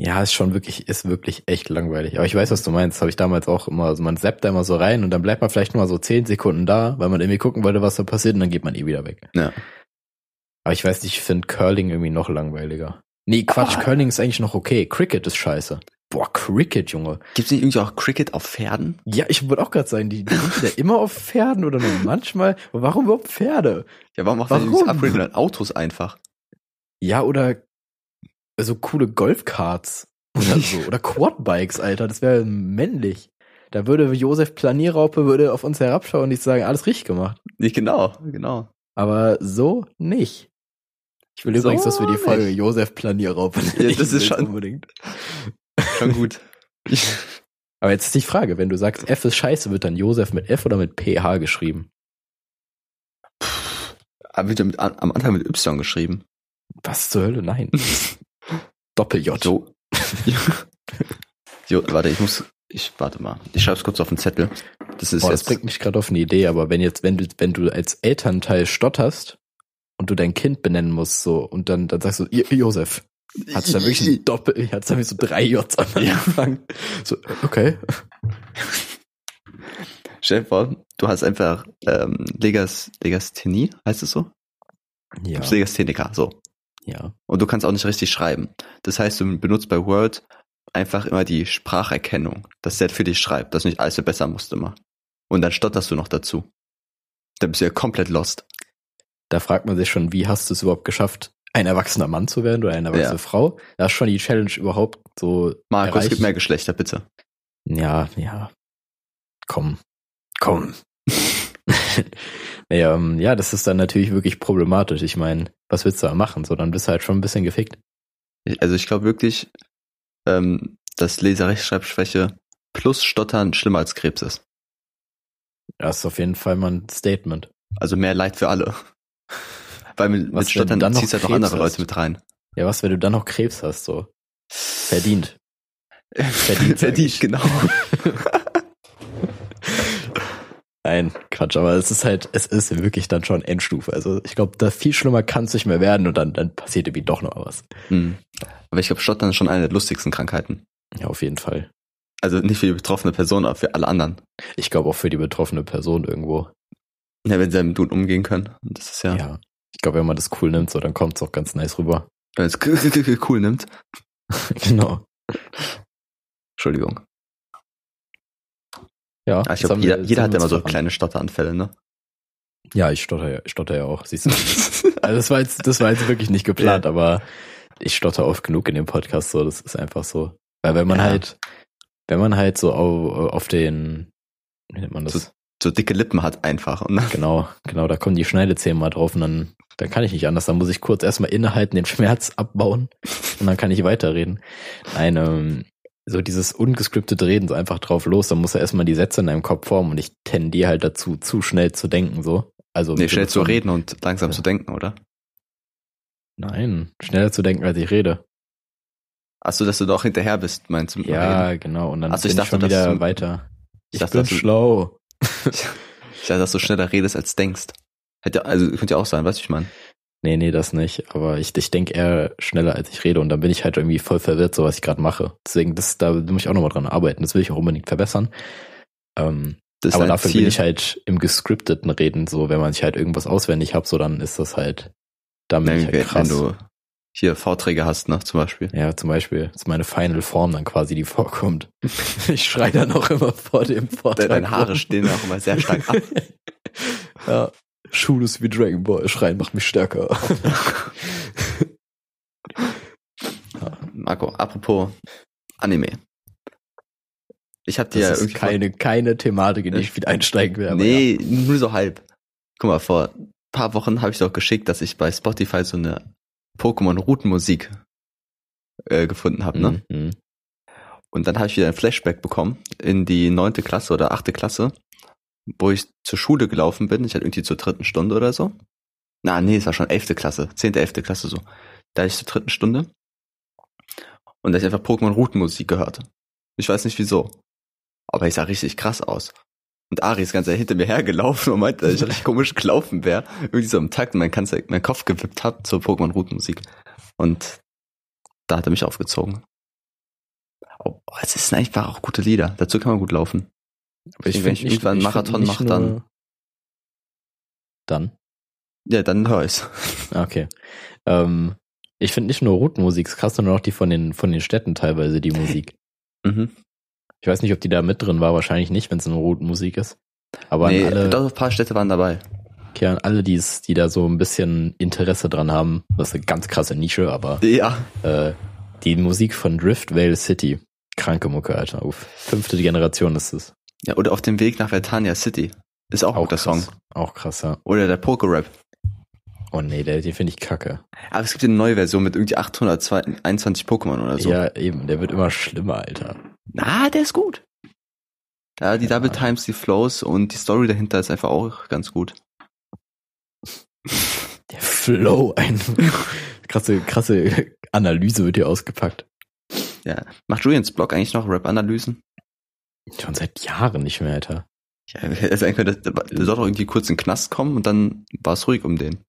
Ja, ist schon wirklich, ist wirklich echt langweilig. Aber ich weiß, was du meinst. Das habe ich damals auch immer. Also man zappt da immer so rein und dann bleibt man vielleicht nur mal so 10 Sekunden da, weil man irgendwie gucken wollte, was da passiert und dann geht man eh wieder weg. Ja. Aber ich weiß nicht, ich finde Curling irgendwie noch langweiliger. Nee, Quatsch, Ah. Curling ist eigentlich noch okay. Cricket ist scheiße. Boah, Cricket, Junge. Gibt's nicht irgendwie auch Cricket auf Pferden? Ja, ich wollte auch gerade sagen, die, die sind ja immer auf Pferden oder nur manchmal. Warum überhaupt Pferde? Ja, warum macht man Warum? dieses Upgrade mit Autos einfach? Ja, oder so coole Golfkarts oder so. oder Quadbikes, Alter. Das wäre männlich. Da würde Josef Planierraupe würde auf uns herabschauen und nicht sagen, alles richtig gemacht. Nicht genau, genau. Aber so nicht. Ich will So übrigens, dass wir die Folge nicht. Josef Planierraupe Ja, das ist nennen, schon- unbedingt. Schon gut. Aber jetzt ist die Frage, wenn du sagst, F ist scheiße, wird dann Josef mit F oder mit PH geschrieben? Aber wird mit, am Anfang mit Y geschrieben. Was zur Hölle? Nein. Doppel-J. So. jo, warte, ich muss, ich, warte mal. Ich schreib's kurz auf den Zettel. Das ist Boah, das bringt mich gerade auf eine Idee, aber wenn jetzt, wenn du, wenn du als Elternteil stotterst und du dein Kind benennen musst, so, und dann, dann sagst du, "Jo- Josef, hat's da wirklich ein Doppel, hat's da wirklich so drei J's am Anfang? So, okay. Stell dir vor, du hast einfach, ähm, Legas, Legasthenie, heißt es so? Ja. Du bist Legastheniker, so. Ja. Und du kannst auch nicht richtig schreiben. Das heißt, du benutzt bei Word einfach immer die Spracherkennung, dass der für dich schreibt, dass du nicht alles verbessern musst immer. Und dann stotterst du noch dazu. Dann bist du ja komplett lost. Da fragt man sich schon, wie hast du es überhaupt geschafft, ein erwachsener Mann zu werden oder eine erwachsene Ja. Frau? Das ist schon die Challenge überhaupt so. Markus, erreicht. gib mehr Geschlechter, bitte. Ja, ja. Komm. Komm. naja, ähm, ja, das ist dann natürlich wirklich problematisch. Ich meine, was willst du da machen? So, dann bist du halt schon ein bisschen gefickt. Also ich glaube wirklich, ähm, dass Leserechtschreibschwäche plus Stottern schlimmer als Krebs ist. Das ist auf jeden Fall mal ein Statement. Also mehr Leid für alle. Weil mit, Was, mit Stottern du dann ziehst halt noch andere hast? Leute mit rein. Ja, was, wenn du dann noch Krebs hast, so. Verdient. Verdient, Verdient, genau. Nein, Quatsch, aber es ist halt, es ist wirklich dann schon Endstufe. Also ich glaube, da viel schlimmer kann es nicht mehr werden und dann, dann passiert irgendwie doch noch was. Hm. Aber ich glaube, Stottern ist schon eine der lustigsten Krankheiten. Ja, auf jeden Fall. Also nicht für die betroffene Person, aber für alle anderen. Ich glaube auch für die betroffene Person irgendwo. Ja, wenn sie damit gut umgehen können. Das ist ja, Ja. Ich glaube, wenn man das cool nimmt, so, dann kommt es auch ganz nice rüber. wenn es cool nimmt. genau. Entschuldigung. Ja, Ah, ich glaube, haben wir- jeder, jeder hat immer so kleine Stotteranfälle, ne? Ja, ich stotter ja, ich stotter ja auch, siehst du. also das war jetzt, das war jetzt wirklich nicht geplant, aber ich stotter oft genug in dem Podcast, so, das ist einfach so. Weil wenn man Ja. halt, wenn man halt so auf, auf den, wie nennt man das? So- dicke Lippen hat einfach. Und dann, Genau, genau, da kommen die Schneidezähne mal drauf und dann, dann kann ich nicht anders. Dann muss ich kurz erstmal innehalten, den Schmerz abbauen und dann kann ich weiterreden. Nein, ähm, so dieses ungescriptete Reden so einfach drauf los, dann muss er erstmal die Sätze in deinem Kopf formen und ich tendiere halt dazu, zu schnell zu denken, so. Also, nee, schnell zu reden und langsam Ja. zu denken, oder? Nein, schneller zu denken, als ich rede. Ach so, dass du doch hinterher bist, meinst du? Ja, Reden? genau. Und dann Ach so, bin ich ich, dachte, schon dass wieder du- weiter. Ich, ich dachte, bin schlau. Ich dachte, dass du schneller redest als denkst. Hätte, also, könnte ja auch sein, weißt du, ich meine. Nee, nee, das nicht. Aber ich, ich denke eher schneller, als ich rede. Und dann bin ich halt irgendwie voll verwirrt, so was ich gerade mache. Deswegen, das, da muss ich auch nochmal dran arbeiten. Das will ich auch unbedingt verbessern. Ähm, aber dafür Ziel. bin ich halt im gescripteten Reden so, wenn man sich halt irgendwas auswendig hat, so dann ist das halt, dann bin ich halt krass. wenn du, hier Vorträge hast, ne, zum Beispiel. Ja, zum Beispiel ist meine Final Form dann quasi, die vorkommt. Ich schrei dann auch immer vor dem Vortrag. Deine Haare stehen auch immer sehr stark ab. ja. Schule ist wie Dragon Ball, schreien macht mich stärker. Marco, apropos Anime. Ich hab dir Das ja irgendwie keine, keine Thematik, in die ich wieder einsteigen werde. aber Nee, nur so halb. Guck mal, vor ein paar Wochen habe ich doch geschickt, dass ich bei Spotify so eine Pokémon-Routenmusik äh, gefunden habe, ne? Mhm. Und dann habe ich wieder ein Flashback bekommen in die neunte Klasse oder achte Klasse, wo ich zur Schule gelaufen bin. Ich hatte irgendwie zur dritten Stunde oder so. Na, nee, es war schon elfte Klasse, zehnte, elfte Klasse so. Da ich zur dritten Stunde. Und da ich einfach Pokémon-Routenmusik gehört. Ich weiß nicht wieso. Aber ich sah richtig krass aus. Und Ari ist ganz hinter mir hergelaufen und meinte, dass ich richtig komisch gelaufen wäre. Irgendwie so im Takt und mein, ganzer, mein Kopf gewippt hat zur Pokémon-Routenmusik. Und da hat er mich aufgezogen. Oh, es sind einfach auch gute Lieder. Dazu kann man gut laufen. Aber ich Wenn finde ich irgendwann einen Marathon mache, dann- Dann? Ja, dann hör ich's. Okay. Ähm, ich finde nicht nur Routenmusik ist krass, sondern auch die von den, von den Städten teilweise, die Musik. Mhm. Ich weiß nicht, ob die da mit drin war, wahrscheinlich nicht, wenn es eine Routenmusik ist. Aber nee, alle, doch, ein paar Städte waren dabei. okay, an alle die's, die da so ein bisschen Interesse dran haben, das ist eine ganz krasse Nische, aber Ja. äh, die Musik von Drift Vale City. Kranke Mucke, Alter. Auf fünfte Generation ist es. Ja, oder auf dem Weg nach Vertania City. Ist auch, guter krass. Song. Auch krass, ja. Oder der Poké-Rap. Oh nee, der, den finde ich kacke. Aber es gibt eine neue Version mit irgendwie 821 Pokémon oder so. Ja, eben, der wird immer schlimmer, Alter. Na, der ist gut. Ja, die Ja. Double Times, die Flows und die Story dahinter ist einfach auch ganz gut. Der Flow, ein krasse, krasse Analyse wird hier ausgepackt. Ja. Macht Julians Blog eigentlich noch Rap-Analysen? Schon seit Jahren nicht mehr, Alter. Ja, sein können, der, der soll doch irgendwie kurz in den Knast kommen und dann war es ruhig um den.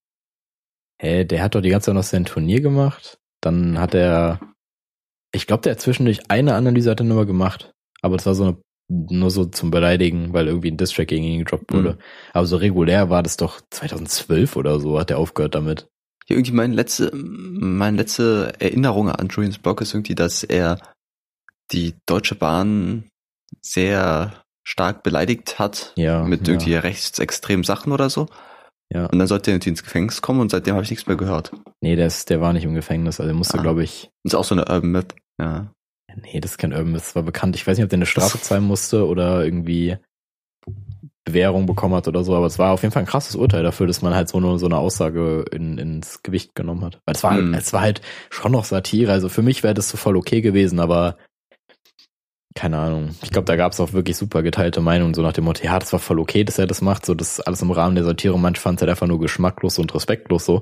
Hä, der hat doch die ganze Zeit noch sein Turnier gemacht. Dann hat er, ich glaube, der hat zwischendurch eine Analyse hat er nur mal gemacht. Aber das war so eine, nur so zum Beleidigen, weil irgendwie ein Distrack gegen ihn gedroppt wurde. Mhm. Aber so regulär war das doch 2012 oder so, hat er aufgehört damit. Ja, irgendwie meine letzte, meine letzte Erinnerung an Julians Blog ist irgendwie, dass er die Deutsche Bahn sehr stark beleidigt hat Ja. mit ja, irgendwie rechtsextremen Sachen oder so. Ja. Und dann sollte er irgendwie ins Gefängnis kommen und seitdem habe ich nichts mehr gehört. Nee, der, ist, der war nicht im Gefängnis. Also er musste, Ah. glaube ich, Das ist auch so eine Urban Myth. Ja. Nee, das ist kein Urban Myth, das war bekannt. Ich weiß nicht, ob der eine Strafe zahlen musste oder irgendwie Bewährung bekommen hat oder so, aber es war auf jeden Fall ein krasses Urteil dafür, dass man halt so eine, so eine Aussage in, ins Gewicht genommen hat. Weil es war, Mhm. halt, es war halt schon noch Satire. Also für mich wäre das so voll okay gewesen, aber keine Ahnung. Ich glaube, da gab es auch wirklich super geteilte Meinungen, so nach dem Motto, ja, das war voll okay, dass er das macht, so das ist alles im Rahmen der Satire. Manch fand es halt einfach nur geschmacklos und respektlos so.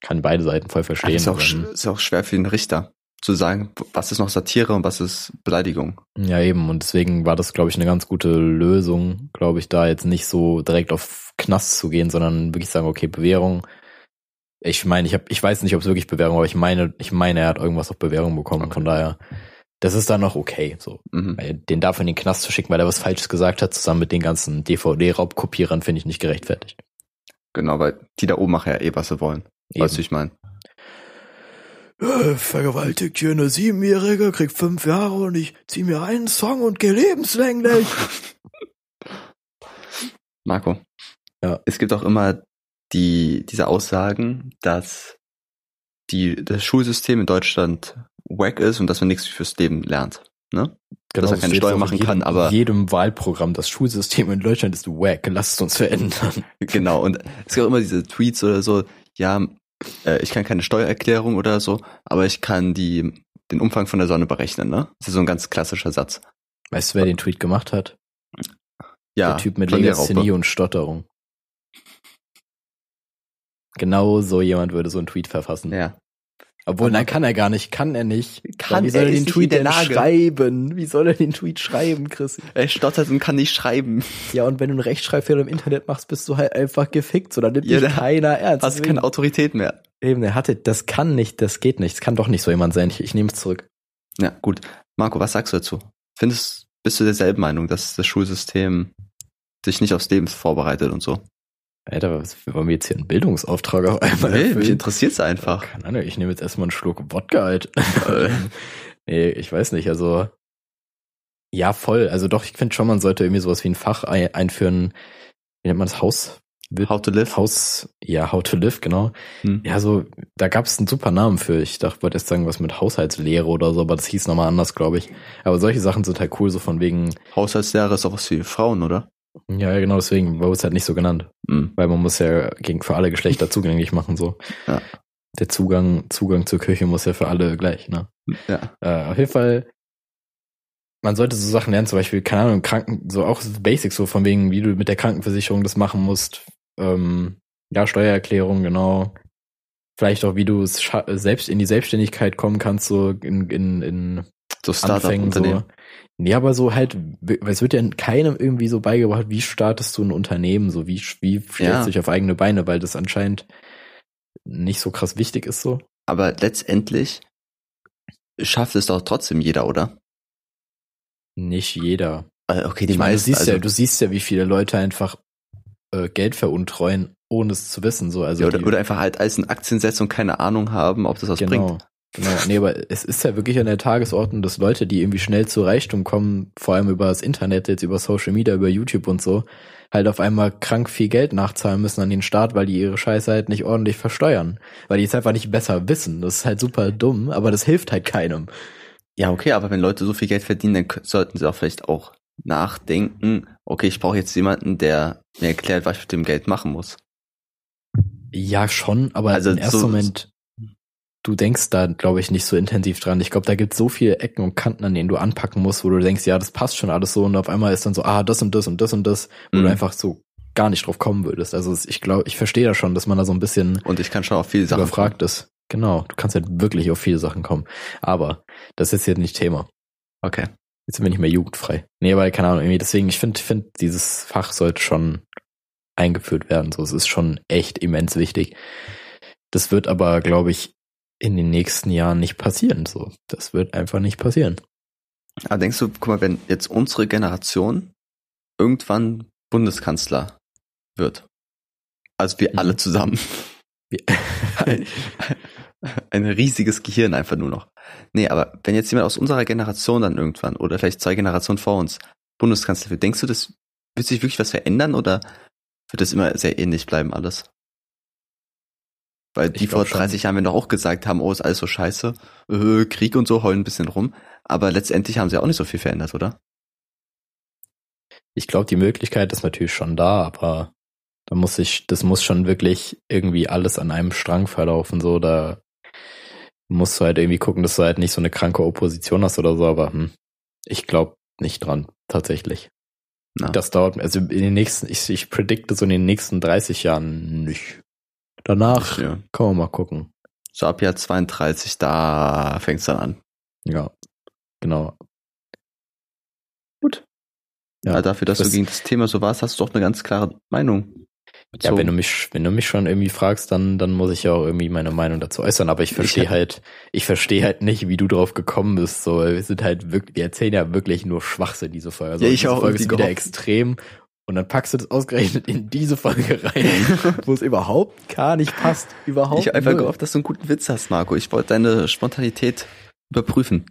Kann beide Seiten voll Aber verstehen. ist auch, aber- sch- ist auch schwer für den Richter zu sagen, was ist noch Satire und was ist Beleidigung. Ja, eben. Und deswegen war das, glaube ich, eine ganz gute Lösung, glaube ich, da jetzt nicht so direkt auf Knast zu gehen, sondern wirklich sagen, okay, Bewährung. Ich meine, ich habe, ich weiß nicht, ob es wirklich Bewährung, aber ich meine, ich meine, er hat irgendwas auf Bewährung bekommen. Okay. Von daher, das ist dann noch okay. So, Mhm. den dafür in den Knast zu schicken, weil er was Falsches gesagt hat, zusammen mit den ganzen DVD-Raubkopierern, finde ich nicht gerechtfertigt. Genau, weil die da oben machen ja eh, was sie wollen. Weißt du, ich meine? Äh, Vergewaltigt hier eine Siebenjährige, kriegt fünf Jahre und ich zieh mir einen Song und geh lebenslänglich. Marco. Ja. Es gibt auch immer die, diese Aussagen, dass die, das Schulsystem in Deutschland wack ist und dass man nichts fürs Leben lernt. Ne? Dass er das keine Steuer machen jedem, kann, aber- jedem Wahlprogramm, das Schulsystem in Deutschland ist wack, lasst es uns verändern. Genau, und es gibt auch immer diese Tweets oder so, ja, äh, ich kann keine Steuererklärung oder so, aber ich kann die, den Umfang von der Sonne berechnen, ne? Das ist so ein ganz klassischer Satz. Weißt du, wer den Tweet gemacht hat? Ja, Der Typ mit. Legasthenie und Stotterung. Genau so jemand würde so einen Tweet verfassen. Ja. Obwohl, Aber- nein, kann er gar nicht, kann er nicht. Kann Wie soll er den Tweet der denn Lage. schreiben? Wie soll er den Tweet schreiben, Chris? Er stottert und kann nicht schreiben. Ja, und wenn du einen Rechtschreibfehler im Internet machst, bist du halt einfach gefickt, so dann nimmt Ja, dich keiner ernst. Hast Deswegen- keine Autorität mehr. Eben, er hatte, das kann nicht, das geht nicht, es kann doch nicht so jemand sein. Ich, ich nehme es zurück. Ja, gut. Marco, was sagst du dazu? Findest, bist du derselben Meinung, dass das Schulsystem sich nicht aufs Leben vorbereitet und so? Alter, was wollen wir jetzt hier einen Bildungsauftrag auf einmal Nee, mich interessiert's einfach. Keine Ahnung, ich nehme jetzt erstmal einen Schluck Wodka halt. nee, ich weiß nicht, also ja, voll. Also doch, ich finde schon, man sollte irgendwie sowas wie ein Fach ein einführen. Wie nennt man das? Haus? How to live. Haus, ja, How to Live, genau. Hm. Ja, so, da gab es einen super Namen für. Ich dachte, wollte jetzt sagen, was mit Haushaltslehre oder so, aber das hieß nochmal anders, glaube ich. Aber solche Sachen sind halt cool, so von wegen, Haushaltslehre ist auch was für Frauen, oder? ja, genau deswegen wurde es halt nicht so genannt. Hm. Weil man muss ja gegen für alle Geschlechter zugänglich machen, so. Ja. Der Zugang, Zugang zur Küche muss ja für alle gleich, ne? Ja. Äh, auf jeden Fall, man sollte so Sachen lernen, zum Beispiel, keine Ahnung, Kranken, so auch Basics, so von wegen, wie du mit der Krankenversicherung das machen musst. Ähm, ja, Steuererklärung, genau. Vielleicht auch, wie du es selbst in die Selbstständigkeit kommen kannst, so in, in, in So Anfängen so. Startup-Unternehmen. Nee, aber so halt, weil es wird ja keinem irgendwie so beigebracht, wie startest du ein Unternehmen, so wie, wie stellst Ja. du dich auf eigene Beine, weil das anscheinend nicht so krass wichtig ist so. Aber letztendlich schafft es doch trotzdem jeder, oder? Nicht jeder. Äh, Okay, die Ich meine, du meisten. siehst also, ja, du siehst ja, wie viele Leute einfach äh, Geld veruntreuen, ohne es zu wissen. So, also ja, oder, die, oder einfach halt alles in Aktien setzen und keine Ahnung haben, ob das was genau, bringt. Genau. Nee, aber es ist ja wirklich an der Tagesordnung, dass Leute, die irgendwie schnell zu Reichtum kommen, vor allem über das Internet, jetzt über Social Media, über YouTube und so, halt auf einmal krank viel Geld nachzahlen müssen an den Staat, weil die ihre Scheiße halt nicht ordentlich versteuern. Weil die es einfach nicht besser wissen. Das ist halt super dumm, aber das hilft halt keinem. Ja, okay, aber wenn Leute so viel Geld verdienen, dann sollten sie auch vielleicht auch nachdenken, okay, ich brauche jetzt jemanden, der mir erklärt, was ich mit dem Geld machen muss. Ja, schon, aber Also im ersten so- Moment, du denkst da, glaube ich, nicht so intensiv dran. Ich glaube, da gibt es so viele Ecken und Kanten, an denen du anpacken musst, wo du denkst, ja, das passt schon alles so und auf einmal ist dann so, ah, das und das und das und das, wo Mhm. du einfach so gar nicht drauf kommen würdest. Also ich glaube, ich verstehe da schon, dass man da so ein bisschen Und ich kann schon auf viele Sachen überfragt ist. Genau, du kannst halt wirklich auf viele Sachen kommen. Aber das ist jetzt nicht Thema. Okay. Jetzt sind wir nicht mehr jugendfrei. Nee, aber keine Ahnung, irgendwie deswegen, ich finde, finde, dieses Fach sollte schon eingeführt werden. So, es ist schon echt immens wichtig. Das wird aber, glaube ich, in den nächsten Jahren nicht passieren. So, das wird einfach nicht passieren. Aber denkst du, guck mal, wenn jetzt unsere Generation irgendwann Bundeskanzler wird, also wir Mhm. alle zusammen, ein, ein riesiges Gehirn einfach nur noch. Nee, aber wenn jetzt jemand aus unserer Generation dann irgendwann oder vielleicht zwei Generationen vor uns Bundeskanzler wird, denkst du, das wird sich wirklich was verändern oder wird das immer sehr ähnlich bleiben alles? Weil die vor glaub schon. 30 Jahren, wenn doch auch gesagt haben, oh, ist alles so scheiße, äh, Krieg und so, heulen ein bisschen rum, aber letztendlich haben sie auch nicht so viel verändert, oder? Ich glaube, die Möglichkeit ist natürlich schon da, aber da muss ich, das muss schon wirklich irgendwie alles an einem Strang verlaufen. So, da musst du halt irgendwie gucken, dass du halt nicht so eine kranke Opposition hast oder so, aber hm, ich glaube nicht dran, tatsächlich. Na. Das dauert, also in den nächsten, ich, ich predikte so in den nächsten 30 Jahren nicht. Danach Ja. kann man mal gucken. So ab Jahr 32, da fängt's dann an. Ja, genau. Gut. Ja, dafür, dass das- du gegen das Thema so warst, hast du doch eine ganz klare Meinung. Ja, bezogen. wenn du mich, wenn du mich schon irgendwie fragst, dann, dann muss ich ja auch irgendwie meine Meinung dazu äußern. Aber ich verstehe Ja. halt, ich verstehe halt nicht, wie du drauf gekommen bist. So, wir sind halt wirklich, wir erzählen ja wirklich nur Schwachsinn diese Folge. Also Ja, ich diese auch Folge ist wieder gehofft. extrem. Und dann packst du das ausgerechnet in diese Folge rein, wo es überhaupt gar nicht passt. Überhaupt ich habe einfach gehofft, dass du einen guten Witz hast, Marco. Ich wollte deine Spontanität überprüfen.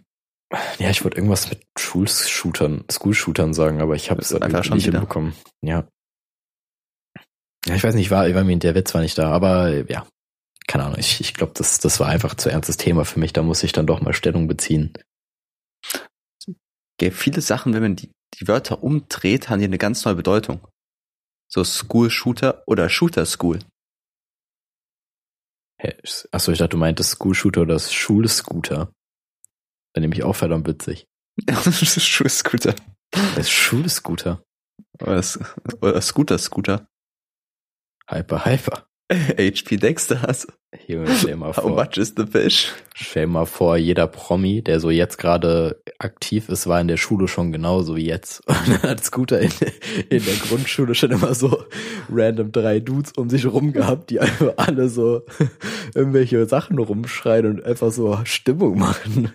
Ja, ich wollte irgendwas mit Schulshootern, School-Shootern sagen, aber ich habe es ist einfach schon nicht wieder. hinbekommen. Ja. Ja, ich weiß nicht, war, war mir der Witz war nicht da, aber ja, keine Ahnung. Ich, ich glaube, das, das war einfach zu ernstes Thema für mich. Da muss ich dann doch mal Stellung beziehen. Gell, viele Sachen, wenn man die, die Wörter umdreht, haben die eine ganz neue Bedeutung. So School Shooter oder Shooter School. Hä, Achso, ich dachte, du meintest School-Shooter oder das Schulscooter. Wäre nämlich auch verdammt witzig. Schul Scooter. Das Schulscooter. Oder, oder Scooter Scooter. Hyper, hyper. HP Dexter. Also, Junge, stell mal how much is the fish? Stell mal vor, jeder Promi, der so jetzt gerade aktiv ist, war in der Schule schon genauso wie jetzt. Und dann hat Scooter in, in der Grundschule schon immer so random drei Dudes um sich rum gehabt, die einfach alle so irgendwelche Sachen rumschreien und einfach so Stimmung machen.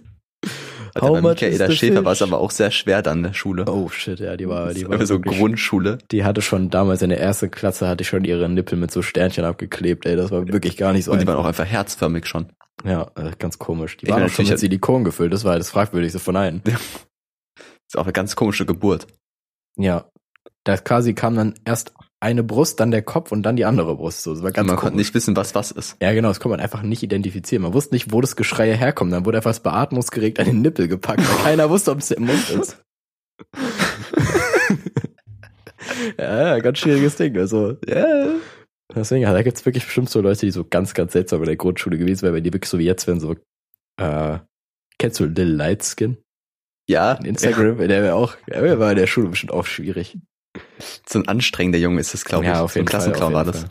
Bei How der much Michaela Schäfer war es aber auch sehr schwer dann in der Schule. Oh shit, ja, die war, die Das war so Grundschule. Die hatte schon damals in der ersten Klasse hatte ich schon ihre Nippel mit so Sternchen abgeklebt, ey, das war wirklich gar nicht so Und die einfach. waren auch einfach herzförmig schon. Ja, äh, ganz komisch. Die Ich waren auch schon mit Silikon gefüllt, das war halt das Fragwürdigste von allen. Das ist auch eine ganz komische Geburt. Ja. Da quasi kam dann erst eine Brust, dann der Kopf und dann die andere Brust. So, das war ganz man komisch. konnte nicht wissen, was was ist. Ja, genau, das konnte man einfach nicht identifizieren. Man wusste nicht, wo das Geschrei herkommt. Dann wurde einfach das Beatmungsgerät an den Nippel gepackt, weil keiner wusste, ob es im Mund ist. ja, ja, ganz schwieriges Ding. Also, ja. Deswegen, ja, da gibt's wirklich bestimmt so Leute, die so ganz, ganz seltsam in der Grundschule gewesen wären, weil die wirklich so wie jetzt wären, so, äh, kennst du Lil Lightskin? Ja, Instagram, der wäre auch, der war in der Schule bestimmt auch schwierig. So ein anstrengender Junge ist das, glaube ich. ja, auf so jeden Fall. Klassenclown war das. Fall.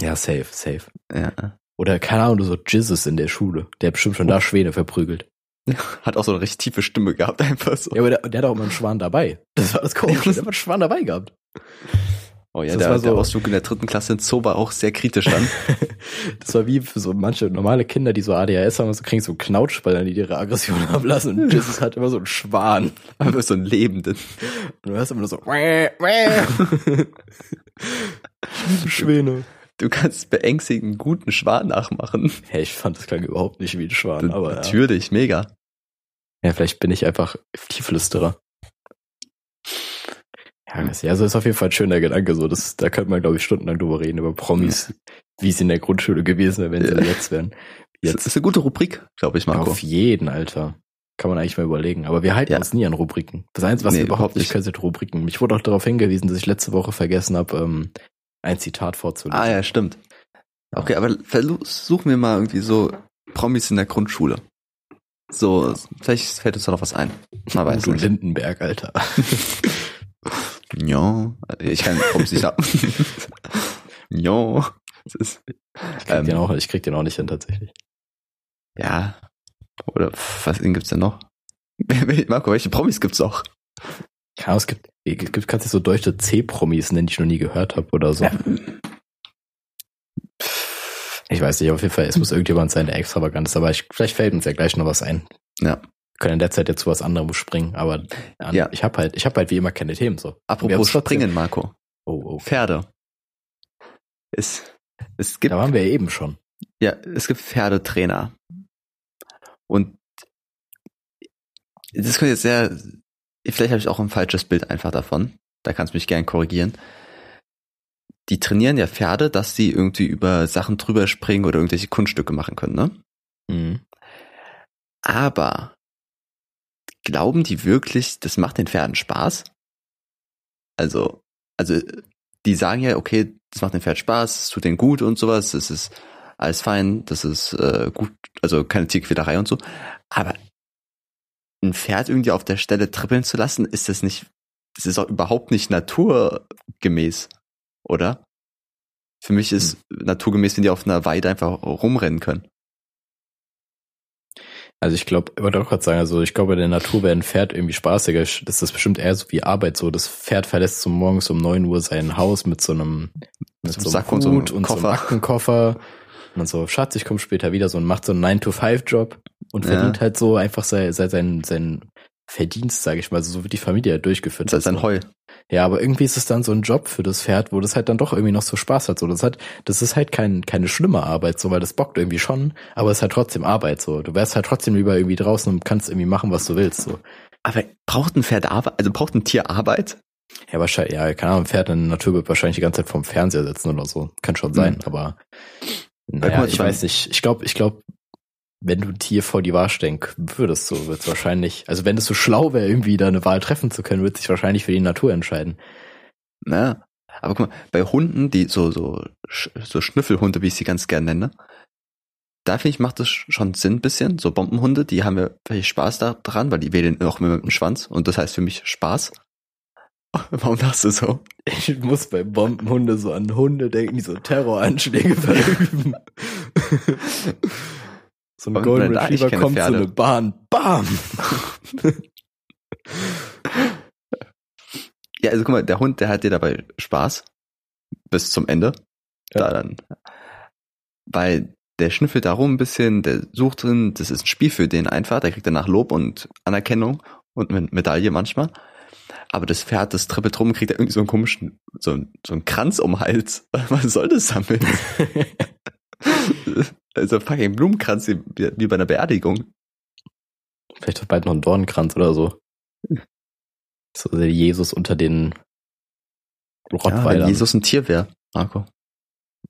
Ja, safe, safe. Ja. Oder keine Ahnung, so Jizzes in der Schule. Der hat bestimmt schon da Schwäne verprügelt. Hat auch so eine richtig tiefe Stimme gehabt, einfach so. Ja, aber der, der hat auch immer einen Schwan dabei. Das war das Komische. Der hat einen Schwan dabei gehabt. Oh ja, Das der, war so- der Ausflug in der dritten Klasse in Zoo war auch sehr kritisch dann. Das war wie für so manche normale Kinder, die so ADHS haben, so kriegen so Knautschballern, die ihre Aggression ablassen. Und Jesus hat immer so einen Schwan. Aber so einen Lebenden. Und du hörst immer nur so, Schwäne. Du kannst beängstigend guten Schwan nachmachen. Hey, ich fand das klang überhaupt nicht wie ein Schwan, aber ja. Natürlich, mega. ja, vielleicht bin ich einfach Tiefflüsterer. Ja, also ist auf jeden Fall ein schöner Gedanke, so, das, da könnte man, glaube ich, stundenlang drüber reden, über Promis, wie sie in der Grundschule gewesen wären, wenn sie Ja. jetzt wären. Das Jetzt ist eine gute Rubrik, glaube ich, Marco. Auf jeden, Alter. Kann man eigentlich mal überlegen. Aber wir halten Ja. uns nie an Rubriken. Das Einzige, was Nee, wir überhaupt nicht können, sind Rubriken. Mich wurde auch darauf hingewiesen, dass ich letzte Woche vergessen habe, ähm, ein Zitat vorzulesen. Ah ja, stimmt. Okay, aber versuchen wir mal irgendwie so Promis in der Grundschule. So, vielleicht fällt uns da noch was ein. Man weiß du nicht. Lindenberg, Alter. Ja, ich kann Promis nicht sagen. Ja, ist, Ich krieg, Ähm. den auch, ich krieg den auch nicht hin, tatsächlich. ja. Oder was gibt's denn noch? Marco, welche Promis gibt's noch? Keine Ahnung, es gibt, es gibt kannst du so deutsche C-Promis nennen, die ich noch nie gehört habe oder so. Ich weiß nicht, auf jeden Fall, es muss irgendjemand sein, der extravagant ist, aber ich, vielleicht fällt uns ja gleich noch was ein. Ja. Können in der Zeit jetzt zu was anderem springen, aber an, Ja. ich habe halt, ich habe halt wie immer keine Themen so. Apropos Springen, Marco. Oh, oh. Pferde. Es, es gibt Da waren wir ja eben schon. Ja, es gibt Pferdetrainer. Und das könnte jetzt sehr, vielleicht habe ich auch ein falsches Bild einfach davon. Da kannst du mich gern korrigieren. Die trainieren ja Pferde, dass sie irgendwie über Sachen drüber springen oder irgendwelche Kunststücke machen können, ne? Mhm. Aber glauben die wirklich, das macht den Pferden Spaß? Also, also die sagen ja, okay, das macht den Pferd Spaß, es tut denen gut und sowas, das ist alles fein, das ist äh, gut, also keine Tierquälerei und so. Aber ein Pferd irgendwie auf der Stelle trippeln zu lassen, ist das nicht, das ist auch überhaupt nicht naturgemäß, oder? Für mich ist naturgemäß, wenn die auf einer Weide einfach rumrennen können. Also ich glaube, ich wollte auch gerade sagen, also ich glaube, in der Natur wäre ein Pferd irgendwie spaßiger. Das ist das bestimmt eher so wie Arbeit. So, das Pferd verlässt so morgens um neun Uhr sein Haus mit so einem, mit so einem Sack und so einem Hut und so einem Koffer. Aktenkoffer. Und dann so, Schatz, ich komme später wieder so und macht so einen 9-to-5-Job und Ja. verdient halt so einfach sein, sein, sein, sein Verdienst, sage ich mal. Also so wird die Familie halt durchgeführt. Das ist ein so. Heu. Ja, aber irgendwie ist es dann so ein Job für das Pferd, wo das halt dann doch irgendwie noch so Spaß hat. So, das hat, das ist halt kein, keine schlimme Arbeit, so, weil das bockt irgendwie schon, aber es ist halt trotzdem Arbeit, so. Du wärst halt trotzdem lieber irgendwie draußen und kannst irgendwie machen, was du willst, so. Aber braucht ein Pferd Arbeit, also braucht ein Tier Arbeit? Ja, wahrscheinlich, ja, keine Ahnung, ein Pferd in der Natur wird wahrscheinlich die ganze Zeit vorm Fernseher sitzen oder so. Kann schon sein, aber, guck naja, ich weiß nicht. Ich glaube, ich glaube, wenn du ein Tier vor die Wahl stellen würdest, so wird's wahrscheinlich, also wenn es so schlau wäre, irgendwie da eine Wahl treffen zu können, wird sich wahrscheinlich für die Natur entscheiden. Ne? Aber guck mal, bei Hunden, die so, so, so Schnüffelhunde, wie ich sie ganz gern nenne, da finde ich, macht das schon Sinn ein bisschen. So Bombenhunde, die haben ja vielleicht Spaß da dran, weil die wedeln auch immer mit dem Schwanz und das heißt für mich Spaß. Warum lachst du so? Ich muss bei Bombenhunde so an Hunde denken, die so Terroranschläge verüben. so ein Golden Retriever kommt so Pferde. eine Bahn, bam! Ja, also guck mal, der Hund, der hat dir dabei Spaß. Bis zum Ende. Ja. Da dann. Weil der schnüffelt da rum ein bisschen, der sucht drin, das ist ein Spiel für den einfach, der kriegt danach Lob und Anerkennung und eine Medaille manchmal. Aber das Pferd, das trippelt rum, kriegt er irgendwie so einen komischen, so, so einen Kranz um den Hals. Was soll das damit? also fucking Blumenkranz wie, wie bei einer Beerdigung. Vielleicht auch bald noch ein Dornenkranz oder so. So der Jesus unter den Rottweilern. Ja, Jesus ein Tier wäre, Marco.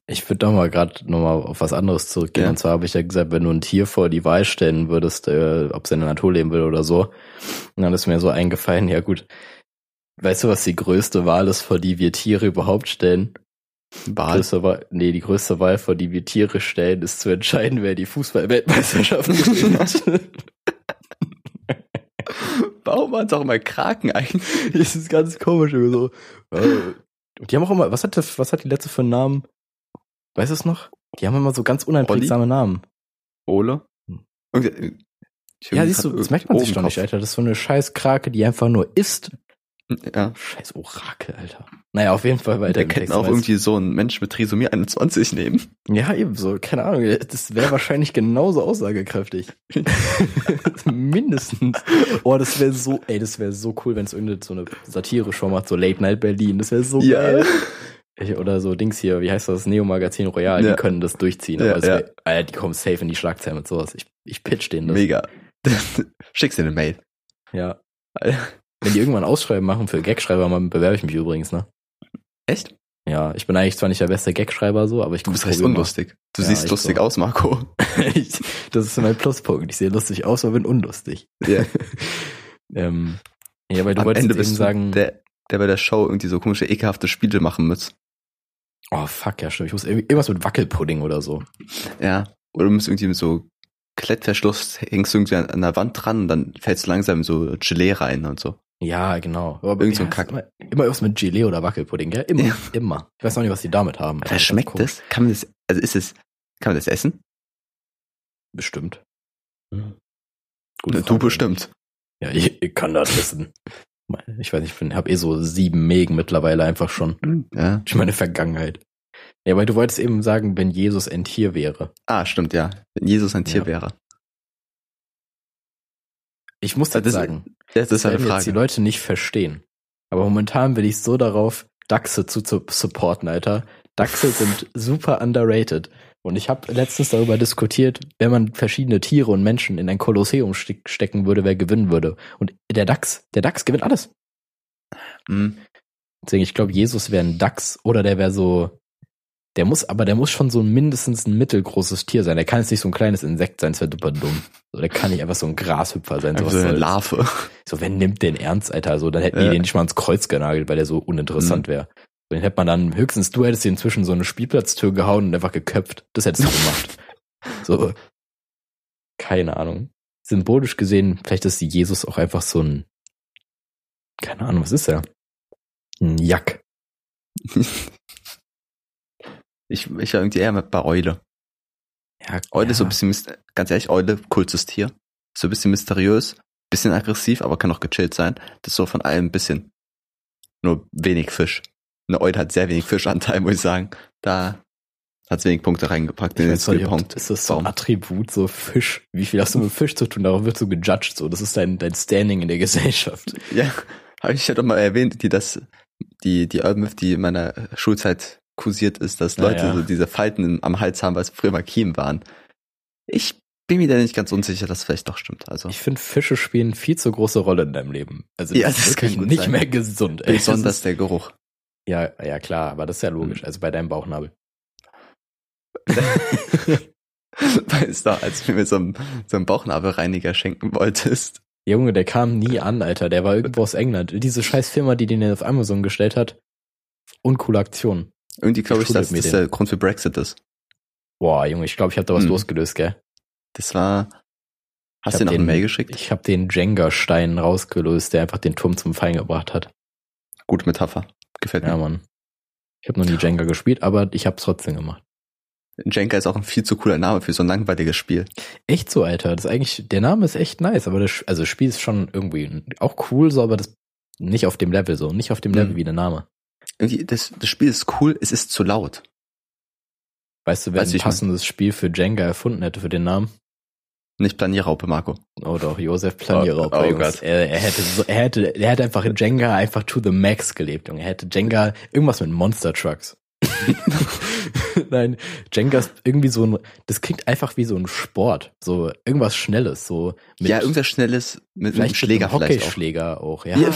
Ich würde doch mal gerade nochmal auf was anderes zurückgehen. Ja. Und zwar habe ich ja gesagt, wenn du ein Tier vor die Wahl stellen würdest, äh, ob es in der Natur leben will oder so, und dann ist mir so eingefallen, ja gut, weißt du, was die größte Wahl ist, vor die wir Tiere überhaupt stellen? Größte Wahl, nee, die größte Wahl, vor die wir Tiere stellen, ist zu entscheiden, wer die Fußball-Weltmeisterschaft gewinnt. Warum waren es auch immer Kraken eigentlich? Das ist ganz komisch. So. Die haben auch immer, was hat, was hat die letzte für einen Namen? Weißt du es noch? Die haben immer so ganz uneinprägsame Namen. Ole? Okay. Ja, siehst du, das merkt man sich doch nicht, Alter. Das ist so eine scheiß Krake, die einfach nur isst. Ja. Scheiß Orakel, Alter. Naja, auf jeden Fall weiter. Wir könnten auch irgendwie so einen Mensch mit Trisomie 21 nehmen. Ja, ebenso. Keine Ahnung. Das wäre wahrscheinlich genauso aussagekräftig. Mindestens. Oh, das wäre so, ey, das wäre so cool, wenn es irgendeine so eine Satire schon macht, so Late Night Berlin. Das wäre so ja. geil. Ich, oder so Dings hier, wie heißt das? Neo Magazin Royal, ja. die können das durchziehen. Ja, aber ja. Wär, Alter, die kommen safe in die Schlagzeilen mit sowas. Ich, ich pitch denen das. Mega. Schickst dir eine Mail. Ja. Wenn die irgendwann Ausschreiben machen für Gagschreiber, dann bewerbe ich mich übrigens, ne? Echt? Ja, ich bin eigentlich zwar nicht der beste Gagschreiber so, aber ich Du bist recht unlustig. Du ja, siehst lustig so. aus, Marco. ich, das ist mein Pluspunkt. Ich sehe lustig aus, aber bin unlustig. Ja. ähm, ja, weil du Am wolltest Ende eben sagen. Der, der bei der Show irgendwie so komische, ekelhafte Spiele machen muss. Oh fuck, ja stimmt. Ich muss irgendwas mit Wackelpudding oder so. Ja. Oder du musst irgendwie mit so Klettverschluss hängst du irgendwie an der Wand dran und dann fällst du langsam so Gelee rein und so. Ja, genau. Aber Irgend so ein Kack. Immer, immer was mit Gelee oder Wackelpudding, gell? Immer, ja. immer. Ich weiß auch nicht, was die damit haben. Aber schmeckt das? Kann man das, also ist es, kann man das essen? Bestimmt. Mhm. Gute du bestimmt. Ja, ich, ich, kann das essen. Ich weiß nicht, ich habe eh so sieben Mägen mittlerweile einfach schon. Ja. Durch meine Vergangenheit. Ja, weil du wolltest eben sagen, wenn Jesus ein Tier wäre. Ah, stimmt, ja. Wenn Jesus ein Tier ja. wäre. Ich muss jetzt sagen, das, das werden jetzt die Leute nicht verstehen. Aber momentan bin ich so darauf, Dachse zu, zu supporten, Alter. Dachse sind super underrated. Und ich habe letztens darüber diskutiert, wenn man verschiedene Tiere und Menschen in ein Kolosseum stecken würde, wer gewinnen würde. Und der Dachs, der Dachs gewinnt alles. Mhm. Deswegen, ich glaube, Jesus wäre ein Dachs oder der wäre so der muss, aber der muss schon so mindestens ein mittelgroßes Tier sein. Der kann jetzt nicht so ein kleines Insekt sein, das wäre super dumm. So, der kann nicht einfach so ein Grashüpfer sein. So eine Larve. So, wer nimmt den ernst, Alter? So, dann hätten die den nicht mal ins Kreuz genagelt, weil der so uninteressant mhm. wäre. Dann hätte man dann höchstens, du hättest ihn zwischen so eine Spielplatztür gehauen und einfach geköpft. Das hättest du gemacht. so. Keine Ahnung. Symbolisch gesehen, vielleicht ist Jesus auch einfach so ein, keine Ahnung, was ist er? Ein Jack. Ich, ich war irgendwie eher bei Eule. Ja, Eule ja. so ein bisschen, ganz ehrlich, Eule, coolstes Tier. So ein bisschen mysteriös, bisschen aggressiv, aber kann auch gechillt sein. Das ist so von allem ein bisschen. Nur wenig Fisch. Eine Eule hat sehr wenig Fischanteil, muss ich sagen. Da hat es wenig Punkte reingepackt in den Skillpunkt. Ist das so ein Attribut, so Fisch? Wie viel hast du mit Fisch zu tun? Darauf wird so gejudged, so. Das ist dein, dein Standing in der Gesellschaft. Ja, habe ich ja doch mal erwähnt, die das, die, die Urban die in meiner Schulzeit kursiert ist, dass Leute ja. so diese Falten am Hals haben, weil es früher mal Kiemen waren. Ich bin mir da nicht ganz unsicher, dass das vielleicht doch stimmt. Also ich finde, Fische spielen viel zu große Rolle in deinem Leben. Also ja, das, das ist wirklich nicht sein. mehr gesund. Ey. Besonders der Geruch. Ja, ja klar, aber das ist ja logisch. Mhm. Also bei deinem Bauchnabel. weißt du, als du mir so einen, so einen Bauchnabelreiniger schenken wolltest. Junge, der kam nie an, Alter. Der war irgendwo aus England. Diese scheiß Firma, die den auf Amazon gestellt hat. Uncoole Aktion. Irgendwie glaube ich, dass das der Grund für Brexit ist. Boah, Junge, ich glaube, ich habe da was hm. losgelöst, gell? Das war. Hast du noch eine Mail geschickt? Ich habe den Jenga-Stein rausgelöst, der einfach den Turm zum Fallen gebracht hat. Gute Metapher. Gefällt mir. Ja, Mann. Ich habe noch nie Jenga gespielt, aber ich habe es trotzdem gemacht. Jenga ist auch ein viel zu cooler Name für so ein langweiliges Spiel. Echt so, Alter. Das ist eigentlich, der Name ist echt nice, aber das, also das Spiel ist schon irgendwie auch cool, so, aber das nicht auf dem Level so, nicht auf dem Level mhm. wie der Name irgendwie, das, das Spiel ist cool, es ist zu laut. Weißt du, wer Weißt ein ich mein- passendes Spiel für Jenga erfunden hätte für den Namen? Nicht Planierraupe, Marco. Oh doch, Josef Planierrauper, Oh, oh. Gott. Er, er, hätte so, er, hätte, er hätte einfach in Jenga einfach to the max gelebt, Junge. Er hätte Jenga irgendwas mit Monster Trucks. Nein, Jenga ist irgendwie so ein, das klingt einfach wie so ein Sport. So irgendwas Schnelles, so mit, ja, irgendwas Schnelles mit einem vielleicht Schläger mit einem vielleicht auch. Hockeyschläger auch. Ja, Ja.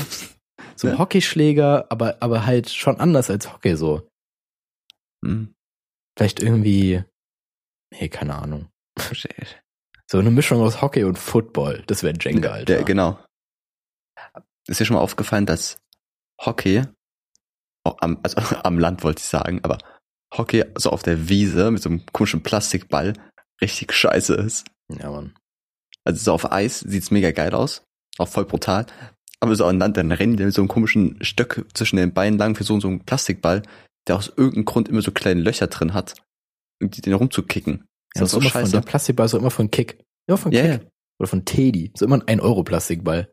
So ein Ja. Hockeyschläger, aber, aber halt schon anders als Hockey so. Hm. Vielleicht irgendwie, nee, keine Ahnung. So eine Mischung aus Hockey und Football. Das wäre Jenga, Alter. Der, genau. Ist dir schon mal aufgefallen, dass Hockey, oh, am, also am Land wollte ich sagen, aber Hockey so auf der Wiese mit so einem komischen Plastikball richtig scheiße ist. Ja, Mann. Also so auf Eis sieht's mega geil aus, auch voll brutal. Aber so an Land, dann rennen die mit so einem komischen Stöck zwischen den Beinen lang für so, so einen Plastikball, der aus irgendeinem Grund immer so kleine Löcher drin hat, um die den rumzukicken. Ja, Ist so das so immer von, scheiße? der Plastikball ist immer von Kick. Immer von Kick. ja. Oder von Teddy. So immer ein 1-Euro-Plastikball.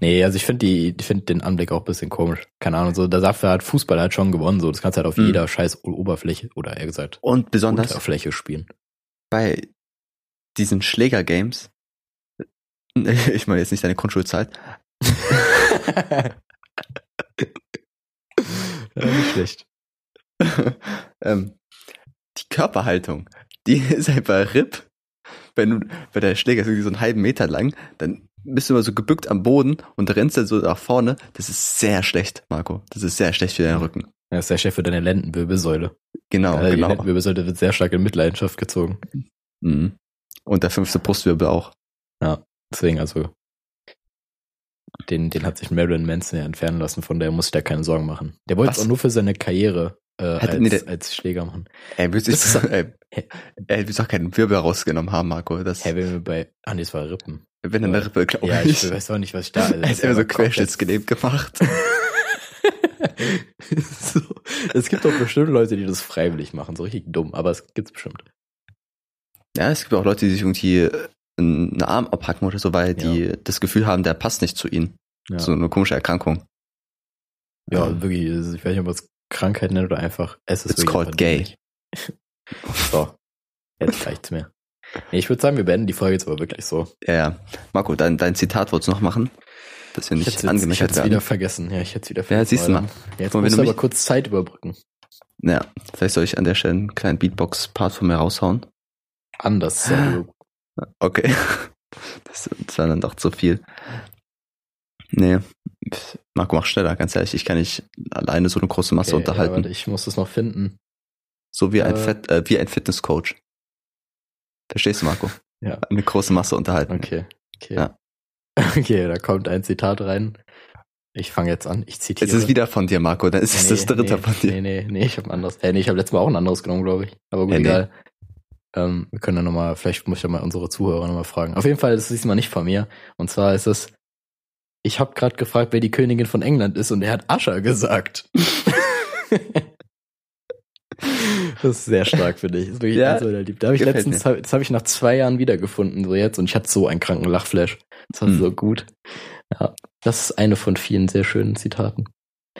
Nee, also ich finde die, ich finde den Anblick auch ein bisschen komisch. Keine Ahnung, so, da dafür hat Fußball halt schon gewonnen, so. Das kannst du halt auf Mhm. jeder scheiß Oberfläche, oder eher gesagt, Und besonders Unterfläche spielen. bei diesen Schläger-Games, ich meine jetzt nicht deine Grundschulzeit, ja, nicht schlecht. ähm, die Körperhaltung, die ist einfach RIP. Wenn du, wenn der Schläger ist irgendwie so einen halben Meter lang, dann bist du immer so gebückt am Boden und rennst dann so nach vorne. Das ist sehr schlecht, Marco. Das ist sehr schlecht für deinen Rücken. Das ist der Chef für deine Lendenwirbelsäule. Genau, Äh, Die genau. Lendenwirbelsäule wird sehr stark in Mitleidenschaft gezogen. Mhm. Und der fünfte Brustwirbel auch. Deswegen, also, den, den hat sich Marilyn Manson ja entfernen lassen, von der muss ich da keine Sorgen machen. Der wollte es auch nur für seine Karriere äh, Hat- als, nee, der- als Schläger machen. Er will sich, auch keinen Wirbel rausgenommen haben, Marco. Das, Hä, wenn wir bei, ah nee, es war Rippen. wenn eine Rippe, glaube Ja, ich. ich weiß auch nicht, was ich da. Also, er ist immer so querschnittsgelähmt gemacht. so, es gibt doch bestimmt Leute, die das freiwillig machen, so richtig dumm, aber es gibt's bestimmt. Ja, es gibt auch Leute, die sich irgendwie äh, einen Arm abhacken oder so, weil die das Gefühl haben, der passt nicht zu ihnen. Ja, So eine komische Erkrankung. ja Ähm, wirklich, ich weiß nicht, ob man es Krankheit nennt oder einfach, es ist It's called gay. so, jetzt reicht's mir. Nee, ich würde sagen, wir beenden die Folge jetzt aber wirklich so. Ja, ja. Marco, dein, dein Zitat wolltest du noch machen? Dass wir Ich nicht hätte es wieder werden. vergessen. Ja, ich hätte es wieder Ja, vergessen. siehst du mal. Jetzt musst du du aber kurz Zeit überbrücken. Ja, vielleicht soll ich an der Stelle einen kleinen Beatbox-Part von mir raushauen. Anders. Okay. Das, das war dann doch zu viel. Nee. Marco, mach schneller, ganz ehrlich. Ich kann nicht alleine so eine große Masse Okay, ja, unterhalten. warte, ich muss das noch finden. so wie ein, Äh. Fett, äh, wie ein Fitnesscoach. Verstehst du, Marco? Ja. Eine große Masse unterhalten. Okay. Okay. Ja. Okay, da kommt ein Zitat rein. Ich fange jetzt an. Ich zitiere. Es ist wieder von dir, Marco. Dann ist es das dritte nee, von dir. Nee, nee, nee, ich habe ein anderes. Äh, nee, ich habe letztes Mal auch ein anderes genommen, glaube ich. Aber gut, Ja, nee. egal. Ähm, wir können ja nochmal, vielleicht muss ich ja mal unsere Zuhörer nochmal fragen. Auf jeden Fall ist es diesmal nicht von mir. Und zwar ist es, ich habe gerade gefragt, wer die Königin von England ist und er hat Ascha gesagt. das ist sehr stark für dich. Das ist wirklich Ja, meiner Lieb- Da habe ich letztens, das habe ich nach zwei Jahren wiedergefunden, so jetzt, und ich hatte so einen kranken Lachflash. Das war Hm. so gut. Ja, das ist eine von vielen sehr schönen Zitaten.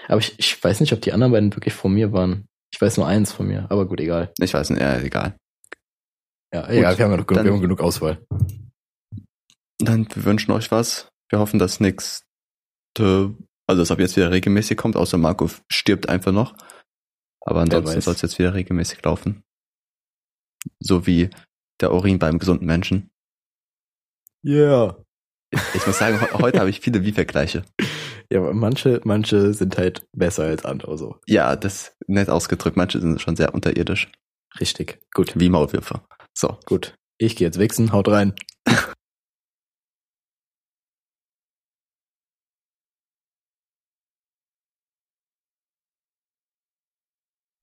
Aber ich, ich weiß nicht, ob die anderen beiden wirklich von mir waren. Ich weiß nur eins von mir, aber gut, egal. Ich weiß nicht, ja, egal. Ja, egal, wir haben ja noch genug, dann- genug Auswahl. Dann wir wünschen euch was. Wir hoffen, dass nächste, also dass ab jetzt wieder regelmäßig kommt, außer Marco stirbt einfach noch. Aber ansonsten soll es jetzt wieder regelmäßig laufen. So wie der Urin beim gesunden Menschen. Ja. Ich muss sagen, he- heute habe ich viele Wie-Vergleiche. Ja, aber manche, manche sind halt besser als andere, so. Ja, das nett ausgedrückt. Manche sind schon sehr unterirdisch. Richtig. Gut, Wie Maulwürfe. So. gut. Ich gehe jetzt wichsen, haut rein.